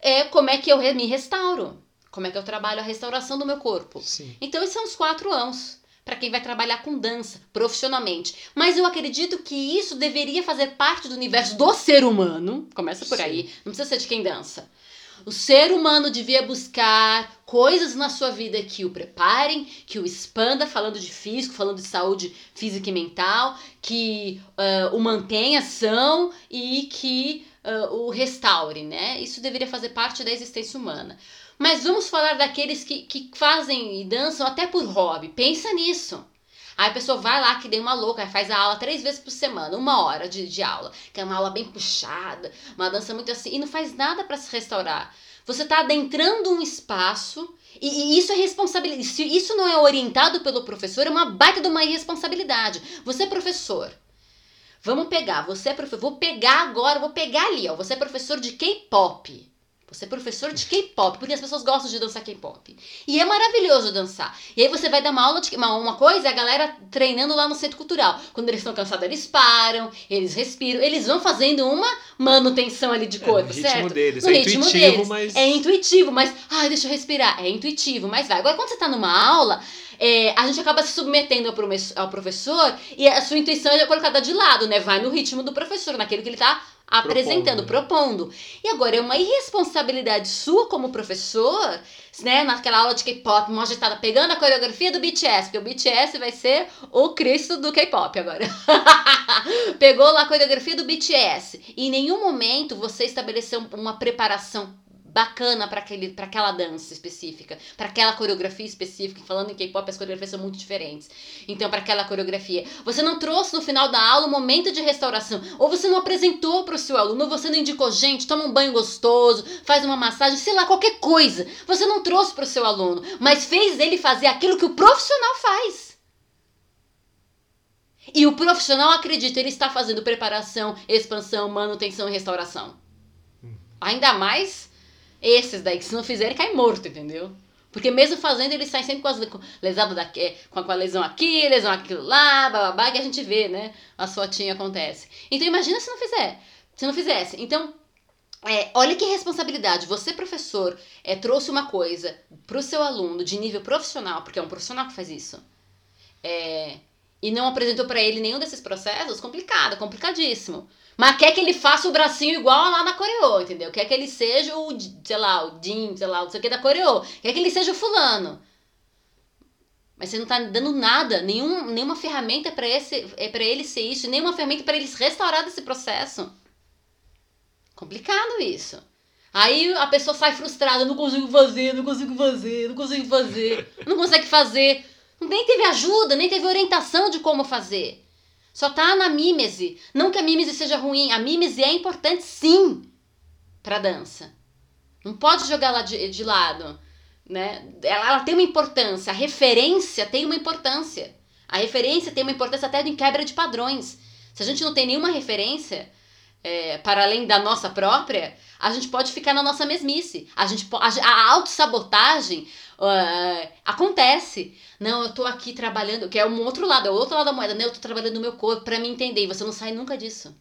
é como é que eu me restauro, como é que eu trabalho a restauração do meu corpo. Sim. Então, esses são os quatro anos para quem vai trabalhar com dança profissionalmente. Mas eu acredito que isso deveria fazer parte do universo do ser humano. Começa por Sim. aí. Não precisa ser de quem dança. O ser humano devia buscar coisas na sua vida que o preparem, que o expanda, falando de físico, falando de saúde física e mental, que ah, o mantenha são e que ah, o restaure, né? Isso deveria fazer parte da existência humana. Mas vamos falar daqueles que, que fazem e dançam até por hobby. Pensa nisso. Aí a pessoa vai lá, que nem uma louca, faz a aula três vezes por semana, uma hora de, de aula, que é uma aula bem puxada, uma dança muito assim, e não faz nada para se restaurar. você está adentrando um espaço e, e, isso é responsabilidade. Se isso não é orientado pelo professor, é uma baita de uma irresponsabilidade. Você é professor. Vamos pegar, você é professor. Vou pegar agora, vou pegar ali, ó. Você é professor de K-pop. Você é professor de K-pop, porque as pessoas gostam de dançar K-pop. E é maravilhoso dançar. E aí você vai dar uma aula de uma, uma coisa, a galera treinando lá no centro cultural. Quando eles estão cansados, eles param, eles respiram, eles vão fazendo uma manutenção ali de corpo, é, no ritmo certo? Deles. No é ritmo intuitivo, deles. mas. É intuitivo, mas. Ai, deixa eu respirar. É intuitivo, mas vai. Agora, quando você tá numa aula, é, a gente acaba se submetendo ao, ao professor e a sua intuição é colocada de lado, né? Vai no ritmo do professor, naquilo que ele tá apresentando, propondo. E agora é uma irresponsabilidade sua como professor, né, naquela aula de K-pop, uma agitada, pegando a coreografia do BTS, porque o BTS vai ser o Cristo do K-pop agora. Pegou lá a coreografia do BTS. E em nenhum momento você estabeleceu uma preparação bacana para aquela dança específica, para aquela coreografia específica. Falando em K-pop, as coreografias são muito diferentes. Então, para aquela coreografia, você não trouxe no final da aula um momento de restauração, ou você não apresentou para o seu aluno, ou você não indicou, gente, toma um banho gostoso, faz uma massagem, sei lá, qualquer coisa. Você não trouxe para o seu aluno, mas fez ele fazer aquilo que o profissional faz. E o profissional acredita, ele está fazendo preparação, expansão, manutenção e restauração. Ainda mais esses daí, que se não fizerem, cai morto, entendeu? Porque mesmo fazendo, eles saem sempre com as lesadas daqui, com a lesão aqui, lesão aquilo lá, bababá, que a gente vê, né? A fotinha acontece. Então imagina se não fizer. Se não fizesse. Então, é, olha que responsabilidade. Você, professor, é, trouxe uma coisa pro seu aluno de nível profissional, porque é um profissional que faz isso. É, e não apresentou para ele nenhum desses processos, complicado, complicadíssimo. Mas quer que ele faça o bracinho igual lá na coreô, entendeu? Quer que ele seja o, sei lá, o Jim, sei lá, não sei o que da coreô. Quer que ele seja o fulano. Mas você não tá dando nada, nenhum, nenhuma ferramenta para esse é para ele ser isso, nenhuma ferramenta para eles restaurar desse processo. Complicado isso. Aí a pessoa sai frustrada, não consigo fazer, não consigo fazer, não consigo fazer, não consegue fazer. Nem teve ajuda, nem teve orientação de como fazer. Só tá na mímese. Não que a mímese seja ruim, a mímese é importante sim para dança. Não pode jogar ela de, de lado, né? Ela, ela tem uma importância, a referência tem uma importância. A referência tem uma importância até em quebra de padrões. Se a gente não tem nenhuma referência, é, para além da nossa própria, a gente pode ficar na nossa mesmice. A, gente, a, a autossabotagem uh, acontece. Não, eu tô aqui trabalhando, que é um outro lado, é o outro lado da moeda. Não, eu tô trabalhando no meu corpo para me entender. E você não sai nunca disso.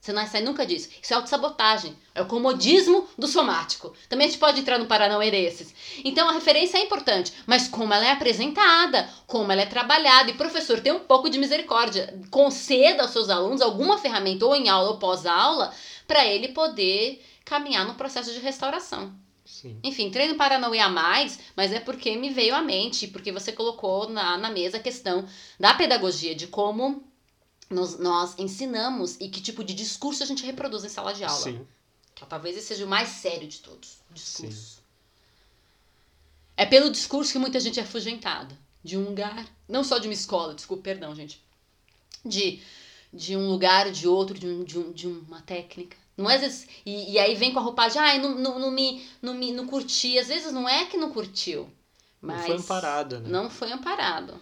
Você não sai nunca disso. Isso é autossabotagem. É o comodismo do somático. Também a gente pode entrar no Paranauê desses. Então a referência é importante, mas como ela é apresentada, como ela é trabalhada. E professor, tem um pouco de misericórdia. Conceda aos seus alunos alguma ferramenta, ou em aula ou pós-aula, para ele poder caminhar no processo de restauração. Sim. Enfim, treino Paranauê a mais, mas é porque me veio à mente, porque você colocou na, na mesa a questão da pedagogia, de como nos, nós ensinamos e que tipo de discurso a gente reproduz em sala de aula. Sim. Que talvez esse seja o mais sério de todos. o Discurso. Sim. É pelo discurso que muita gente é afugentada. De um lugar, não só de uma escola, desculpa, perdão, gente. De, de um lugar, de outro, de, um, de, um, de uma técnica. Não é às vezes, e, e aí vem com a roupagem, ai, não, não, não, me, não, me, não curti. Às vezes não é que não curtiu. Mas Não foi amparada, né? Não foi amparado.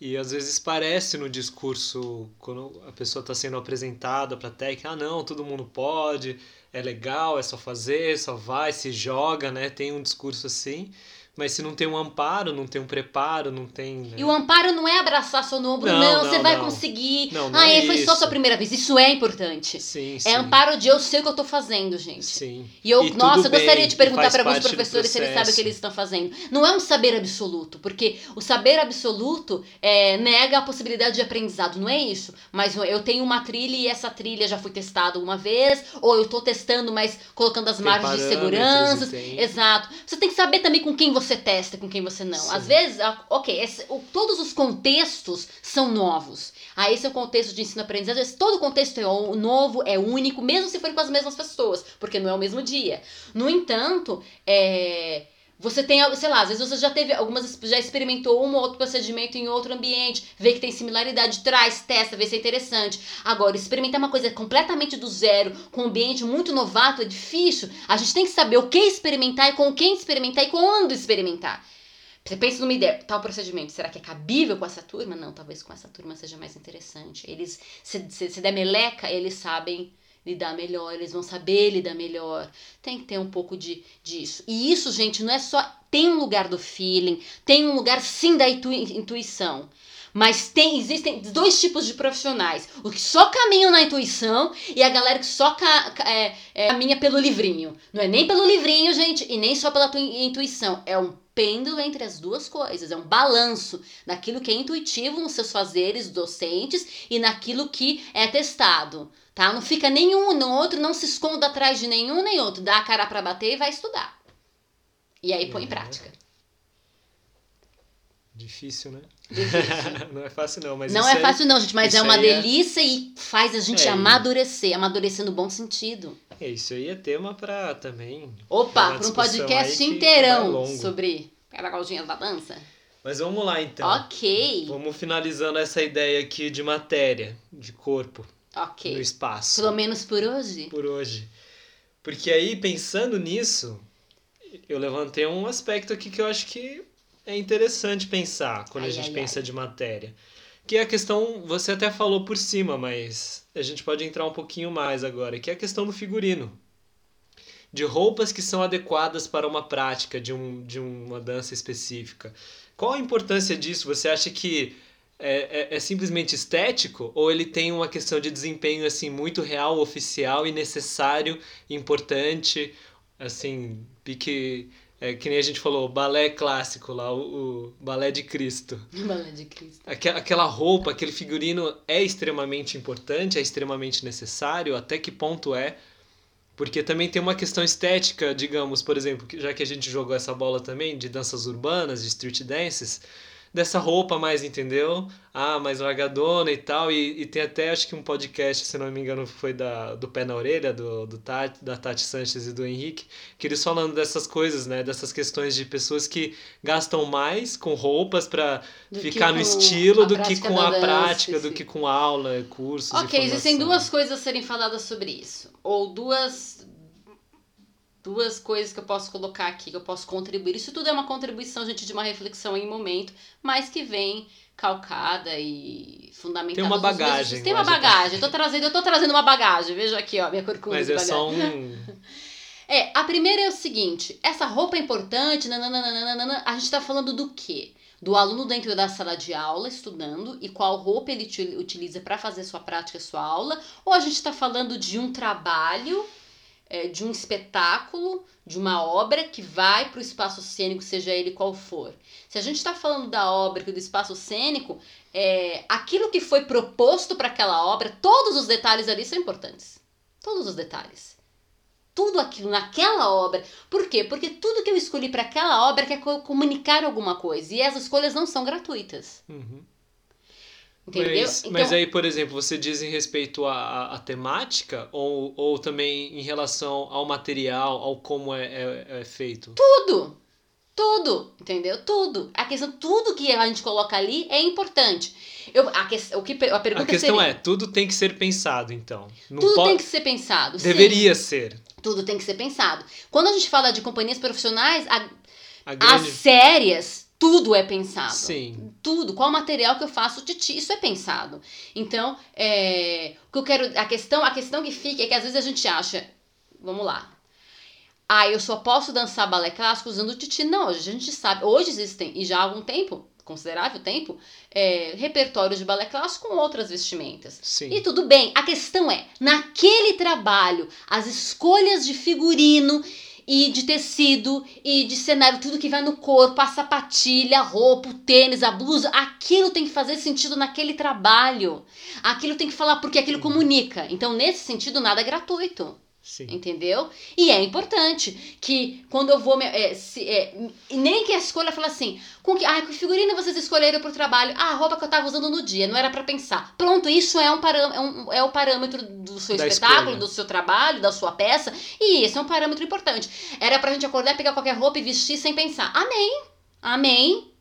E às vezes parece no discurso, quando a pessoa está sendo apresentada para a técnica, ah, não, todo mundo pode, é legal, é só fazer, só vai, se joga, né? Tem um discurso assim. Mas se não tem um amparo, não tem um preparo, não tem. Né? E o amparo não é abraçar só no ombro, Não, não, não, você vai não. conseguir. Não, não ah, é foi só isso. sua primeira vez. Isso é importante. Sim, sim. É amparo de eu sei o que eu tô fazendo, gente. Sim. E eu, E tudo nossa, eu gostaria bem, de perguntar para alguns professores se eles sabem o que eles estão fazendo. Não é um saber absoluto, porque o saber absoluto é, nega a possibilidade de aprendizado, não é isso. Mas eu tenho uma trilha e essa trilha já foi testada uma vez, ou eu tô testando, mas colocando as Tem margens de segurança. Exato. Você tem que saber também com quem você testa e com quem você não. Sim. Às vezes, ok, esse- o- todos os contextos são novos. Ah, esse é o contexto de ensino-aprendizagem. esse- Todo contexto é novo, é único, mesmo se forem com as mesmas pessoas, porque não é o mesmo dia. No entanto, é, Você tem, sei lá, às vezes você já teve algumas, já experimentou um ou outro procedimento em outro ambiente, vê que tem similaridade, traz, testa, vê se é interessante. Agora, experimentar uma coisa completamente do zero, com um ambiente muito novato, é difícil. A gente tem que saber o que experimentar e com quem experimentar e quando experimentar. Você pensa numa ideia, tal procedimento, será que é cabível com essa turma? Não, talvez com essa turma seja mais interessante. Eles, se, se, se der meleca, eles sabem lidar melhor, eles vão saber lidar melhor. Tem que ter um pouco de disso. E isso, gente, não é só. Tem um lugar do feeling, tem um lugar sim da intuição. Mas tem, existem dois tipos de profissionais: os que só caminham na intuição e a galera que só ca, é, é, caminha pelo livrinho. Não é nem pelo livrinho, gente, e nem só pela intuição. É um pêndulo entre as duas coisas, é um balanço naquilo que é intuitivo nos seus fazeres docentes e naquilo que é testado, tá? Não fica nenhum no outro, não se esconda atrás de nenhum nem outro, dá a cara para bater e vai estudar. E aí põe em uhum. prática. Difícil, né? Difícil. não é fácil não, mas Não é aí, fácil não, gente, mas é uma é delícia é... e faz a gente é, amadurecer, amadurecer no bom sentido. É, isso aí é tema para também. Opa, para um podcast inteirão sobre pedagogias da dança. Mas vamos lá então. Ok. Vamos finalizando essa ideia aqui de matéria, de corpo. Ok. No espaço. Pelo menos por hoje. Por hoje. Porque aí, pensando nisso, eu levantei um aspecto aqui que eu acho que é interessante pensar quando ai, a gente ai, pensa ai. de matéria. Que é a questão, você até falou por cima, mas a gente pode entrar um pouquinho mais agora, que é a questão do figurino. De roupas que são adequadas para uma prática de, um, de uma dança específica. Qual a importância disso? Você acha que é, é, é, simplesmente estético ou ele tem uma questão de desempenho assim muito real, oficial e necessário, importante, assim, pique é, que nem a gente falou, balé clássico lá, o, o balé de Cristo. balé de Cristo. Aquela, aquela roupa, aquele figurino é extremamente importante, é extremamente necessário, até que ponto é? Porque também tem uma questão estética, digamos, por exemplo, já que a gente jogou essa bola também, de danças urbanas, de street dances, dessa roupa mais, entendeu? Ah, mais largadona e tal. E, e tem até, acho que um podcast, se não me engano, foi da, do Pé na Orelha, do, do Tati, da Tati Sanches e do Henrique, que eles falando dessas coisas, né? Dessas questões de pessoas que gastam mais com roupas para ficar no estilo do que com a dança, prática, sim. do que com aula, cursos. Ok, existem duas coisas a serem faladas sobre isso. Ou duas duas coisas que eu posso colocar aqui, que eu posso contribuir. Isso tudo é uma contribuição, gente, de uma reflexão em momento, mas que vem calcada e fundamentada. Tem uma bagagem. Tem uma bagagem. Eu tô trazendo, eu tô trazendo uma bagagem. Veja aqui, ó, minha corcunda Mas é só um É, a primeira é o seguinte, essa roupa é importante, nananana, a gente tá falando do quê? Do aluno dentro da sala de aula estudando e qual roupa ele utiliza para fazer sua prática, sua aula, ou a gente está falando de um trabalho é, de um espetáculo, de uma obra que vai para o espaço cênico, seja ele qual for. Se a gente está falando da obra do espaço cênico, é, aquilo que foi proposto para aquela obra, todos os detalhes ali são importantes. Todos os detalhes. Tudo aquilo naquela obra. Por quê? Porque tudo que eu escolhi para aquela obra quer comunicar alguma coisa. E as escolhas não são gratuitas. Uhum. Entendeu? Mas, então, mas aí, por exemplo, você diz em respeito à, à, temática ou, ou também em relação ao material, ao como é, é, é, feito? Tudo! Tudo, entendeu? Tudo. A questão, tudo que a gente coloca ali é importante. Eu, a, que, o que, a, pergunta a questão seria, é, tudo tem que ser pensado, então. Não tudo pode... tem que ser pensado. Deveria sim. ser. Tudo tem que ser pensado. Quando a gente fala de companhias profissionais, a, grande... as sérias tudo é pensado. Sim. Tudo. Qual material que eu faço titi, isso é pensado. Então, é, o que eu quero. A questão, a questão que fica é que às vezes a gente acha. Vamos lá. Ah, eu só posso dançar balé clássico usando titi. Não, hoje a gente sabe. Hoje existem, e já há algum tempo, considerável tempo, é, repertórios de balé clássico com outras vestimentas. Sim. E tudo bem. A questão é, naquele trabalho, as escolhas de figurino e de tecido e de cenário, tudo que vai no corpo, a sapatilha, a roupa, o tênis, a blusa, aquilo tem que fazer sentido naquele trabalho. Aquilo tem que falar porque aquilo comunica. Então, nesse sentido, nada é gratuito. Sim. Entendeu? E é importante que quando eu vou. me- É, se, é, nem que a escolha fala assim: com que, ah, que figurino vocês escolheram pro trabalho? Ah, a roupa que eu tava usando no dia, não era pra pensar. Pronto, isso é, um parâ é, um, é o parâmetro do seu Da espetáculo, escolha. do seu trabalho, da sua peça. E esse é um parâmetro importante. Era pra gente acordar, pegar qualquer roupa e vestir sem pensar. Amém. Amém.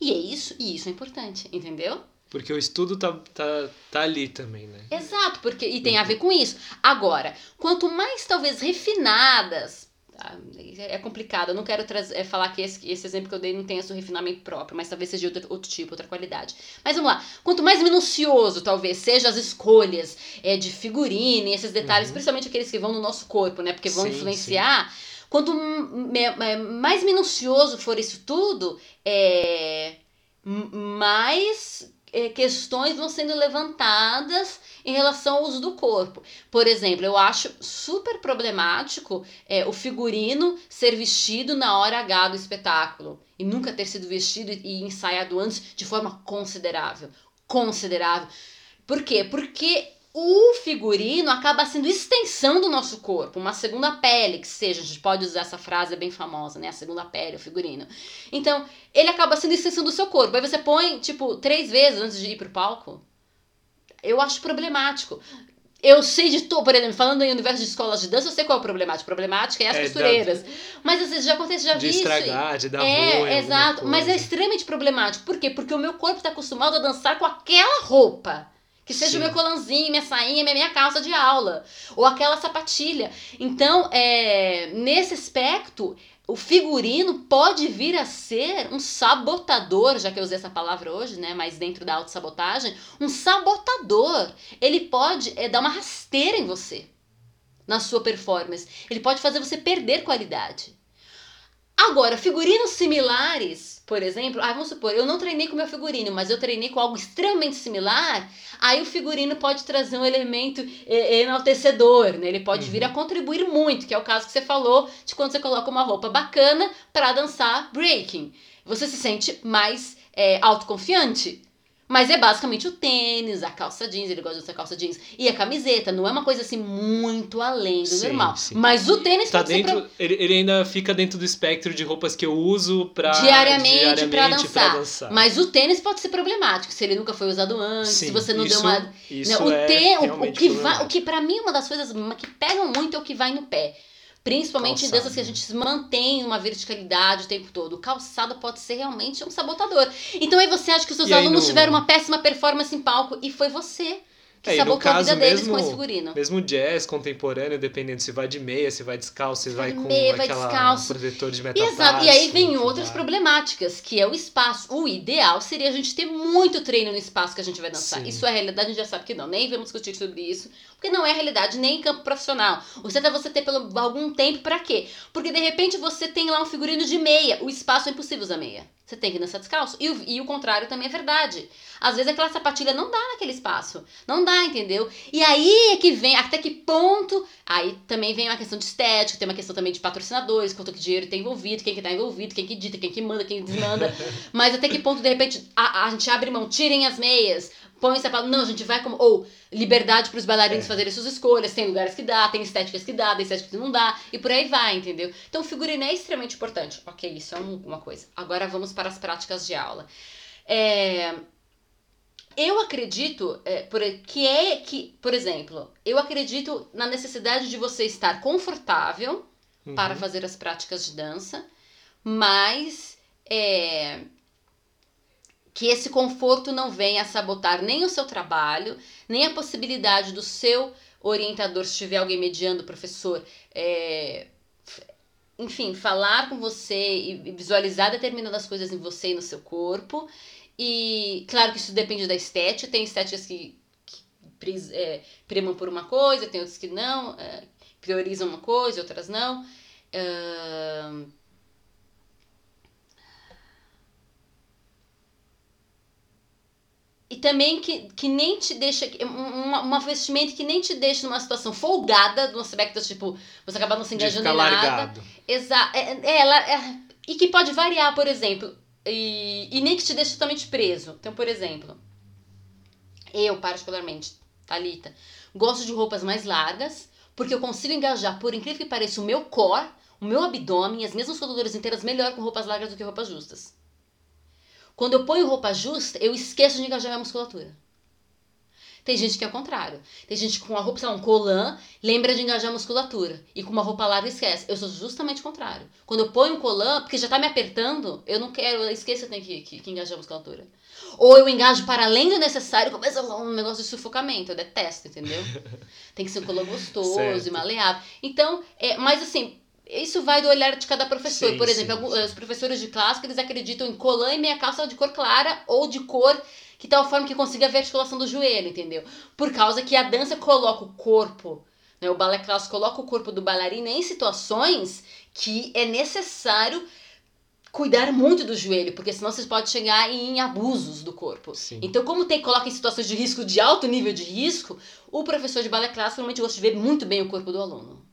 E é isso, e isso é importante, entendeu? Porque o estudo tá, tá, tá ali também, né? Exato, porque e tem a ver com isso. Agora, quanto mais talvez refinadas, tá? é complicado. Eu não quero trazer, é, falar que esse, esse exemplo que eu dei não tem esse refinamento próprio, mas talvez seja de outro, outro tipo, outra qualidade. Mas vamos lá. Quanto mais minucioso, talvez, seja as escolhas é, de figurino e esses detalhes, Uhum. principalmente aqueles que vão no nosso corpo, né? Porque vão Sim, influenciar. Quanto me- me- mais minucioso for isso tudo, é, mais é, questões vão sendo levantadas em relação ao uso do corpo. Por exemplo, eu acho super problemático é, o figurino ser vestido na hora H do espetáculo e nunca ter sido vestido e ensaiado antes de forma considerável. Considerável. Por quê? Porque o figurino acaba sendo extensão do nosso corpo, uma segunda pele, que seja, a gente pode usar essa frase é bem famosa, né? A segunda pele, o figurino. Então, ele acaba sendo extensão do seu corpo. Aí você põe, tipo, três vezes antes de ir pro palco. Eu acho problemático. Eu sei de todo, por exemplo, falando em universo de escolas de dança, eu sei qual é o problemático. Problemático é as É, costureiras. Mas às vezes já acontece, já De vi isso. estragar, de dar ruim. É, alguma exato. Mas é extremamente problemático. Por quê? Porque o meu corpo está acostumado a dançar com aquela roupa. Que seja Sim. o meu colanzinho, minha sainha, minha, minha calça de aula. Ou aquela sapatilha. Então, é, nesse aspecto, o figurino pode vir a ser um sabotador, já que eu usei essa palavra hoje, né? Mas dentro da autossabotagem, um sabotador. Ele pode é, dar uma rasteira em você, na sua performance. Ele pode fazer você perder qualidade. Agora, figurinos similares, por exemplo, ah, vamos supor, eu não treinei com meu figurino, mas eu treinei com algo extremamente similar, aí o figurino pode trazer um elemento é, enaltecedor, né? Ele pode vir a contribuir muito, que é o caso que você falou de quando você coloca uma roupa bacana para dançar breaking. Você se sente mais é, autoconfiante. Mas é basicamente o tênis, a calça jeans, ele gosta de usar calça jeans, e a camiseta, não é uma coisa assim muito além do Sim, normal. sim. Mas o tênis Tá pode ser pra- dentro, ele, ele ainda fica dentro do espectro de roupas que eu uso pra, diariamente, pra diariamente dançar. dançar. Mas o tênis pode ser problemático, se ele nunca foi usado antes, se Sim, você não isso, deu uma. Isso né, o, é tê- o- o, que vai, o que pra mim é uma das coisas que pegam muito é o que vai no pé. Principalmente em Calçado. danças que a gente mantém uma verticalidade o tempo todo. O calçado pode ser realmente um sabotador. Então aí você acha que os seus E alunos no- tiveram uma péssima performance em palco e foi você que É, e no sabotou a vida caso deles mesmo- com esse figurino. Mesmo jazz contemporâneo, dependendo se vai de meia, se vai descalço, se vai Vai com meia, vai aquela descalço. protetor de metatarso. exato, e aí vem que outras vai- problemáticas, que é o espaço. O ideal seria a gente ter muito treino no espaço que a gente vai dançar. Sim. Isso é a realidade, a gente já sabe que não. Nem vamos discutir sobre isso, porque não é realidade nem em campo profissional. O certo é você ter pelo algum tempo pra quê? Porque de repente você tem lá um figurino de meia, o espaço é impossível usar meia. Você tem que dançar descalço. E o, e o contrário também é verdade. Às vezes aquela sapatilha não dá naquele espaço. Não dá, entendeu? E aí é que vem, até que ponto. Aí também vem uma questão de estética, tem uma questão também de patrocinadores, quanto que dinheiro tem envolvido, quem que tá envolvido, quem que dita, quem que manda, quem desmanda. Mas até que ponto, de repente, a, a gente abre mão, tirem as meias, põe sapato. Não, a gente vai como. Ou liberdade pros bailarinos É. fazerem suas escolhas. Tem lugares que dá, tem estéticas que dá, tem estéticas que não dá. E por aí vai, entendeu? Então o figurino é extremamente importante. Ok, isso é um- uma coisa. Agora vamos para as práticas de aula. É, eu acredito é, por, que é que, por exemplo, eu acredito na necessidade de você estar confortável Uhum. para fazer as práticas de dança, mas é, que esse conforto não venha a sabotar nem o seu trabalho, nem a possibilidade do seu orientador, se tiver alguém mediando, professor, é, enfim, falar com você e visualizar determinadas coisas em você e no seu corpo. E claro que isso depende da estética, tem estéticas que, que é, primam por uma coisa, tem outras que não, é, priorizam uma coisa, outras não. E também que, que nem te deixa. um- Uma, uma vestimenta que nem te deixa numa situação folgada, num aspecto tipo, você acaba não se engajando em nada. largado. Exato. É, é, ela, é- e que pode variar, por exemplo. E, e nem que te deixe totalmente preso. Então, por exemplo, eu, particularmente, Thalita, gosto de roupas mais largas, Porque eu consigo engajar, por incrível que pareça, o meu core, o meu abdômen as minhas musculaturas inteiras melhor com roupas largas do que roupas justas. Quando eu ponho roupa justa, eu esqueço de engajar minha musculatura. Tem gente que é o contrário. Tem gente que com a roupa, sei lá, um colã, lembra de engajar a musculatura. E com uma roupa larga esquece. Eu sou justamente o contrário. Quando eu ponho um colã, porque já tá me apertando, eu não quero, eu esqueço que eu tenho que, que, que engajar a musculatura. Ou eu engajo para além do necessário começa um negócio de sufocamento. Eu detesto, entendeu? Tem que ser um colã gostoso certo. e maleável. Então, é, mas assim, isso vai do olhar de cada professor. Sim, Por exemplo, sim, sim. os professores de clássico, eles acreditam em colã e meia calça de cor clara ou de cor que tal forma que consiga ver a articulação do joelho, entendeu? Por causa que a dança coloca o corpo, né, o balé clássico coloca o corpo do bailarino em situações que é necessário cuidar muito do joelho, porque senão você pode chegar em abusos do corpo. Sim. Então, como tem coloca em situações de risco, de alto nível de risco, o professor de balé clássico normalmente gosta de ver muito bem o corpo do aluno.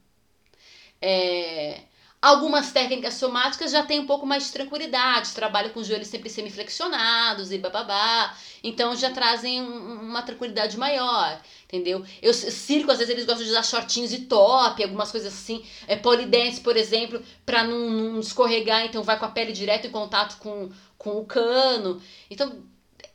É, Algumas técnicas somáticas já têm um pouco mais de tranquilidade, trabalham com os joelhos sempre semiflexionados e bababá, então já trazem uma tranquilidade maior, entendeu? Eu circo, às vezes eles gostam de usar shortinhos e top, algumas coisas assim, é polidense, por exemplo, para não, não escorregar, então vai com a pele direto em contato com, com o cano. Então,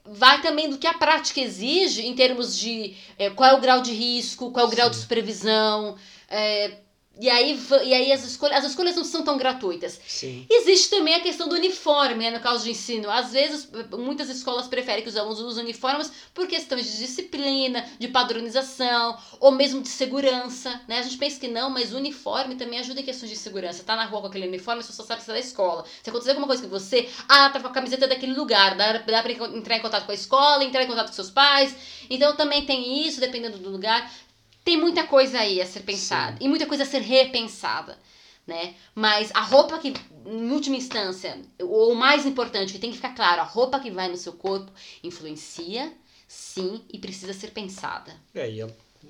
vai também do que a prática exige em termos de é, qual é o grau de risco, qual é o grau Sim. de supervisão, é, e aí, e aí as, escolhas, as escolhas não são tão gratuitas. Sim. Existe também a questão do uniforme, né, no caso de ensino. Às vezes, muitas escolas preferem que os alunos usem uniformes por questões de disciplina, de padronização, ou mesmo de segurança. Né? A gente pensa que não, mas o uniforme também ajuda em questões de segurança. Tá na rua com aquele uniforme, você só sabe que você é da escola. Se acontecer alguma coisa com você, ah, tá com a camiseta daquele lugar, dá, dá pra entrar em contato com a escola, entrar em contato com seus pais. Então também tem isso, dependendo do lugar tem muita coisa aí a ser pensada Sim. e muita coisa a ser repensada, né? Mas a roupa que, em última instância, ou o mais importante, que tem que ficar claro, a roupa que vai no seu corpo influencia, sim, e precisa ser pensada. É, e,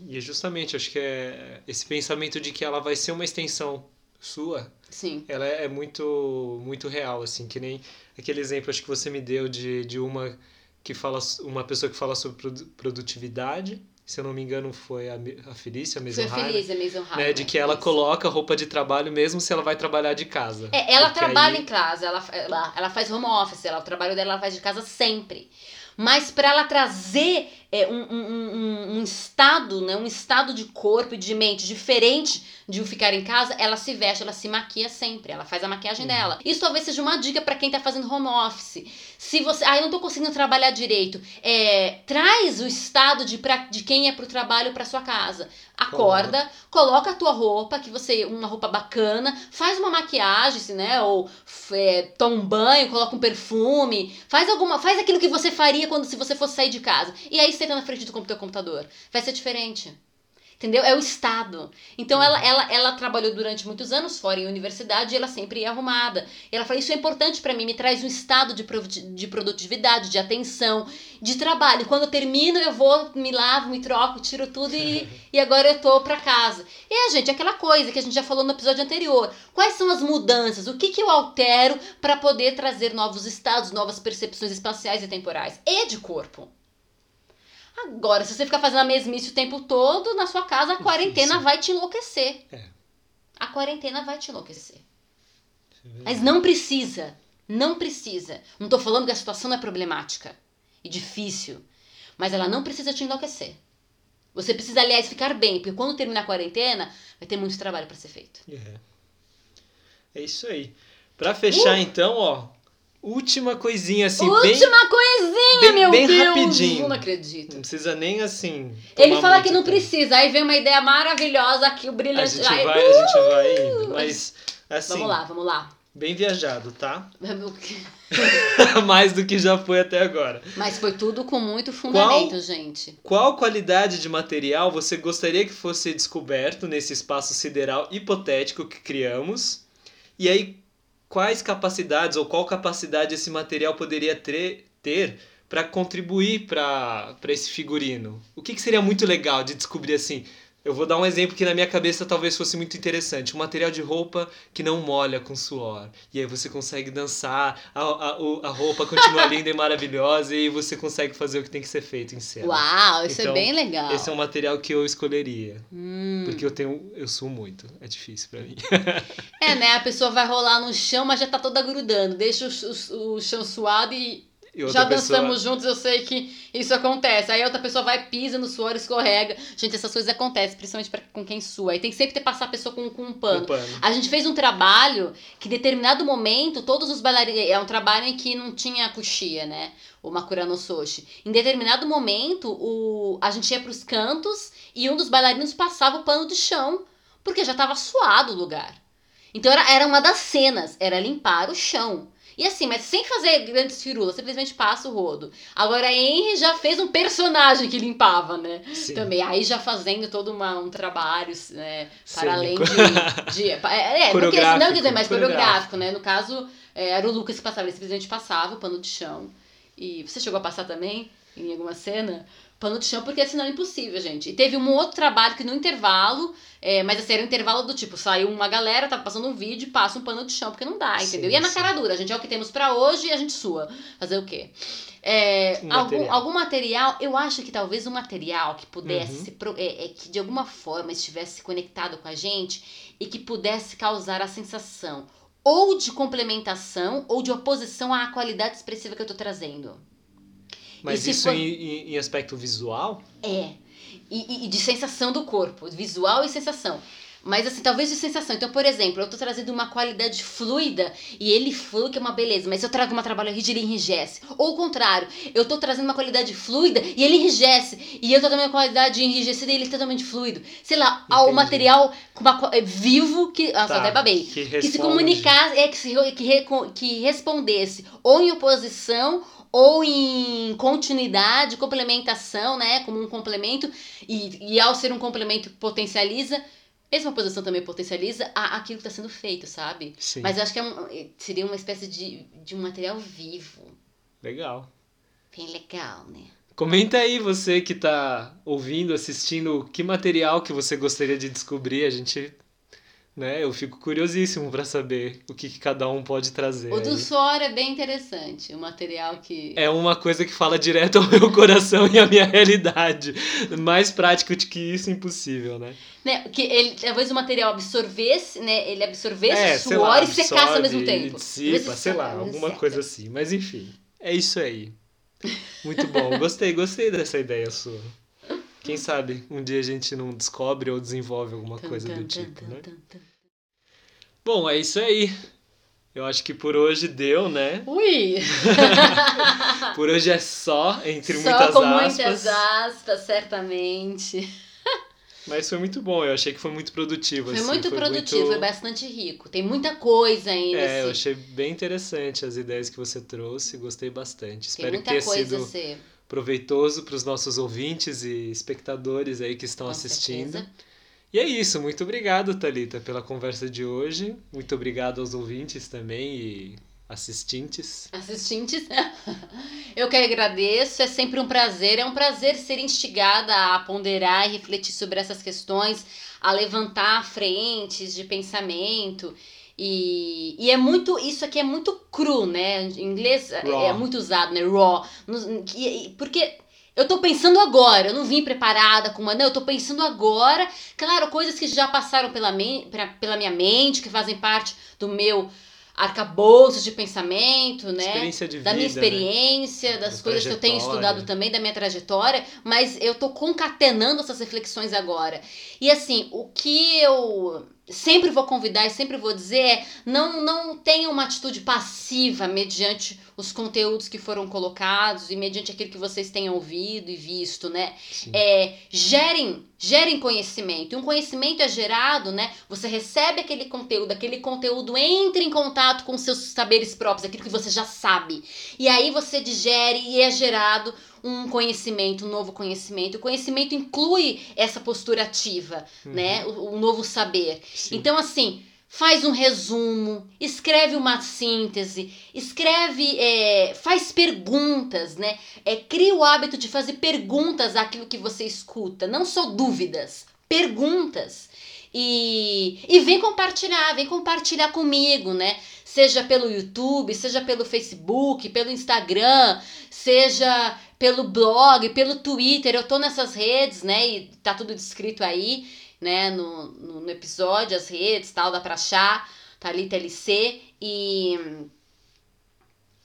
e justamente, acho que é esse pensamento de que ela vai ser uma extensão sua, sim. ela é, é muito, muito real, assim, que nem aquele exemplo acho que você me deu de, de uma que fala uma pessoa que fala sobre produtividade se eu não me engano, foi a, a Felícia, a Maison Foi a Felícia, a Maison né, De que ela isso. coloca roupa de trabalho mesmo se ela vai trabalhar de casa. É, ela trabalha aí... em casa, ela, ela, ela faz home office, ela, o trabalho dela ela faz de casa sempre. Mas para ela trazer é, um, um, um, um, estado, né, um estado de corpo e de mente diferente de o ficar em casa, ela se veste, ela se maquia sempre, ela faz a maquiagem uhum. dela. Isso talvez seja uma dica para quem tá fazendo home office. Se você, ah, eu não tô conseguindo trabalhar direito, é, traz o estado de, pra, de quem é pro trabalho para sua casa. Acorda, coloca. coloca a tua roupa, que você uma roupa bacana, faz uma maquiagem, né, ou é, toma um banho, coloca um perfume, faz alguma, faz aquilo que você faria quando se você fosse sair de casa. E aí senta na frente do teu computador. Vai ser diferente entendeu? É o Estado. Então ela, ela, ela trabalhou durante muitos anos fora em universidade e ela sempre ia arrumada. E ela falou: Isso é importante para mim, me traz um estado de, de produtividade, de atenção, de trabalho. Quando eu termino, eu vou, me lavo, me troco, tiro tudo e, e agora eu tô para casa. E a gente, aquela coisa que a gente já falou no episódio anterior: quais são as mudanças? O que, que eu altero para poder trazer novos estados, novas percepções espaciais e temporais e de corpo? Agora, se você ficar fazendo a mesmice o tempo todo na sua casa, a quarentena vai te enlouquecer. É. A quarentena vai te enlouquecer. Mas não precisa. Não precisa. Não tô falando que a situação não é problemática e difícil. Mas ela não precisa te enlouquecer. Você precisa, aliás, ficar bem, porque quando terminar a quarentena, vai ter muito trabalho para ser feito. É. É isso aí. Para fechar, uh! então, ó, última coisinha assim, última bem, coisinha, bem, meu bem Deus, rapidinho. Eu não acredito. Não precisa nem assim. Ele fala que não tempo. precisa, aí vem uma ideia maravilhosa aqui, o brilhante. A gente vai, uh! a gente vai indo, mas assim. Vamos lá, vamos lá. Bem viajado, tá? Mais do que já foi até agora. Mas foi tudo com muito fundamento, qual, gente. Qual qualidade de material você gostaria que fosse descoberto nesse espaço sideral hipotético que criamos? E aí, quais capacidades ou qual capacidade esse material poderia ter, para contribuir para esse figurino? O que, que seria muito legal de descobrir assim? Eu vou dar um exemplo que na minha cabeça talvez fosse muito interessante. Um material de roupa que não molha com suor. E aí você consegue dançar, a, a, a roupa continua linda e maravilhosa e você consegue fazer o que tem que ser feito em cena. Uau, isso Então, é bem legal. Esse é um material que eu escolheria. Hum. Porque eu tenho. Eu suo muito. É difícil pra mim. É, né? A pessoa vai rolar no chão, mas já tá toda grudando. Deixa o, o, o chão suado e E já pessoa- dançamos juntos, eu sei que isso acontece. Aí a outra pessoa vai, pisa no suor, escorrega. Gente, essas coisas acontecem, principalmente pra, com quem sua. Aí tem que sempre ter passar a pessoa com, com um pano. com pano. A gente fez um trabalho que, em determinado momento, todos os bailarinos. É um trabalho em que não tinha coxia, né? O Makura no Soshi. Em determinado momento, o, a gente ia pros cantos e um dos bailarinos passava o pano de chão, porque já tava suado o lugar. Então era, era uma das cenas, era limpar o chão. E assim, mas sem fazer grandes firulas, simplesmente passa o rodo. Agora Henry já fez um personagem que limpava, né? Sim. Também, aí já fazendo todo uma, um trabalho, né, para além Cênico. de. de é, é, porque Coreográfico, não dizer, mas coreográfico. coreográfico, né? No caso, é, era o Lucas que passava, ele simplesmente passava o pano de chão. E você chegou a passar também em alguma cena? Pano de chão, porque senão é impossível, gente. E teve um outro trabalho que no intervalo, é, mas assim, era um intervalo do tipo, saiu uma galera, tava passando um vídeo passa um pano de chão, porque não dá, Sim, entendeu? E é na sim. cara dura, gente, é o que temos pra hoje e a gente sua. Fazer o quê? É, Um algum, material. algum material, eu acho que talvez um material que pudesse, Uhum. pro- é, é, que de alguma forma estivesse conectado com a gente e que pudesse causar a sensação ou de complementação ou de oposição à qualidade expressiva que eu tô trazendo. Mas isso for- em, em- aspecto visual? É. E, e- de sensação do corpo, visual e sensação. Mas assim, talvez de sensação. Então, por exemplo, eu tô trazendo uma qualidade fluida e ele flui, que é uma beleza, mas se eu trago uma trabalho rígido, ele enrijece. Ou o contrário, eu tô trazendo uma qualidade fluida e ele enrijece. E eu tô trazendo uma qualidade enrijecida e ele é totalmente fluido. Sei lá, o Entendi. material uma, é, vivo que. Nossa, Tá, até babei. Que, Que se comunicasse, é, que, se, que, que respondesse ou em oposição ou em continuidade, complementação, né? Como um complemento, e, e ao ser um complemento potencializa, mesmo a oposição também potencializa a, aquilo que está sendo feito, sabe? Sim. Mas eu acho que é um- eh, seria uma espécie de, de um material vivo. Legal. Bem legal, né? Comenta aí você que tá ouvindo, assistindo, que material que você gostaria de descobrir. A gente, né? Eu fico curiosíssimo pra saber o que, que cada um pode trazer. O do suor é bem interessante, o material que. É uma coisa que fala direto ao meu coração e à minha realidade. Mais prático do que isso, impossível, né? Né, que ele, talvez o material absorvesse, né? Ele absorvesse é, o suor lá, e secasse ao mesmo absorve, tempo. Dissipa, sei lá, alguma coisa assim. Mas enfim, é isso aí. Muito bom, gostei, gostei dessa ideia sua. Quem sabe um dia a gente não descobre ou desenvolve alguma coisa do tipo, né? Bom, é isso aí. Eu acho que por hoje deu, né? Ui! Por hoje é só, entre Só muitas com aspas. muitas aspas, certamente. Mas foi muito bom, eu achei que foi muito produtivo. Foi assim, muito produtivo, muito- foi bastante rico. Tem muita coisa ainda. É, eu assim. achei bem interessante as ideias que você trouxe, gostei bastante. Tem Espero que muita tenha coisa sido ser. Proveitoso para os nossos ouvintes e espectadores aí que estão com assistindo. certeza. E é isso, muito obrigado, Talita, pela conversa de hoje. Muito obrigado aos ouvintes também e assistentes. Assistentes, eu que agradeço, é sempre um prazer, é um prazer ser instigada a ponderar e refletir sobre essas questões, a levantar frentes de pensamento. E, e é muito, isso aqui é muito cru, né? Em inglês é- Raw. é muito usado, né? Raw. Porque eu tô pensando agora, eu não vim preparada com uma. Não, eu tô pensando agora. Claro, coisas que já passaram pela, men- pra- pela minha mente, que fazem parte do meu arcabouço de pensamento, né? Experiência de vida. da minha né? experiência, das Da coisas que eu tenho estudado também, da minha trajetória, mas eu tô concatenando essas reflexões agora. E assim, o que eu sempre vou convidar e sempre vou dizer é não, não tenha uma atitude passiva mediante os conteúdos que foram colocados e mediante aquilo que vocês tenham ouvido e visto, né? Sim. É, gerem, gerem conhecimento. E um conhecimento é gerado, né? Você recebe aquele conteúdo, aquele conteúdo entra em contato com seus saberes próprios, aquilo que você já sabe. E aí você digere e é gerado um conhecimento, um novo conhecimento. O conhecimento inclui essa postura ativa, né? O, o novo saber. Uhum. Sim. Então, assim, faz um resumo, escreve uma síntese, escreve, é, faz perguntas, né? É, cria o hábito de fazer perguntas àquilo que você escuta, não só dúvidas. perguntas. E, e vem compartilhar, vem compartilhar comigo, né? Seja pelo YouTube, seja pelo Facebook, pelo Instagram, seja pelo blog, pelo Twitter. Eu tô nessas redes, né? E tá tudo descrito aí, né? No, no, no episódio, as redes, tal, dá pra achar. Tá ali, TLC. E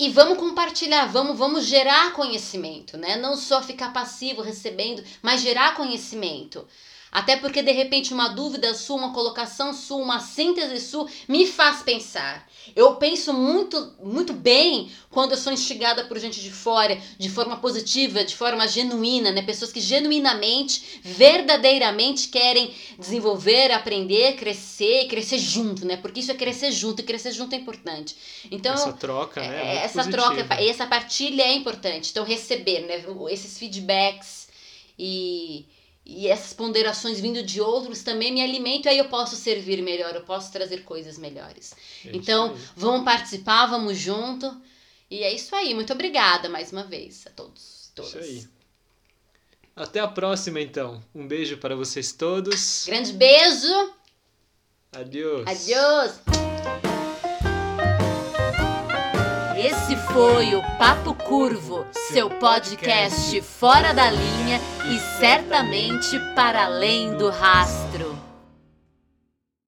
e vamos compartilhar, vamos, vamos gerar conhecimento, né? Não só ficar passivo recebendo, mas gerar conhecimento. Até porque de repente uma dúvida sua, uma colocação sua, uma síntese sua me faz pensar. Eu penso muito, muito bem quando eu sou instigada por gente de fora, de forma positiva, de forma genuína, né? Pessoas que genuinamente, verdadeiramente querem desenvolver, aprender, crescer, crescer junto, né? Porque isso é crescer junto e crescer junto é importante. Então, essa troca, né? É essa positiva. troca, essa partilha é importante. Então, receber, né? Esses feedbacks e e essas ponderações vindo de outros também me alimentam, aí eu posso servir melhor, eu posso trazer coisas melhores. É então, vamos participar, vamos junto. E é isso aí. Muito obrigada mais uma vez a todos. Todas. Isso aí. Até a próxima, então. Um beijo para vocês todos. Grande beijo. Adiós. Adiós. Esse foi o Papo Curvo, seu podcast fora da linha e certamente para além do rastro.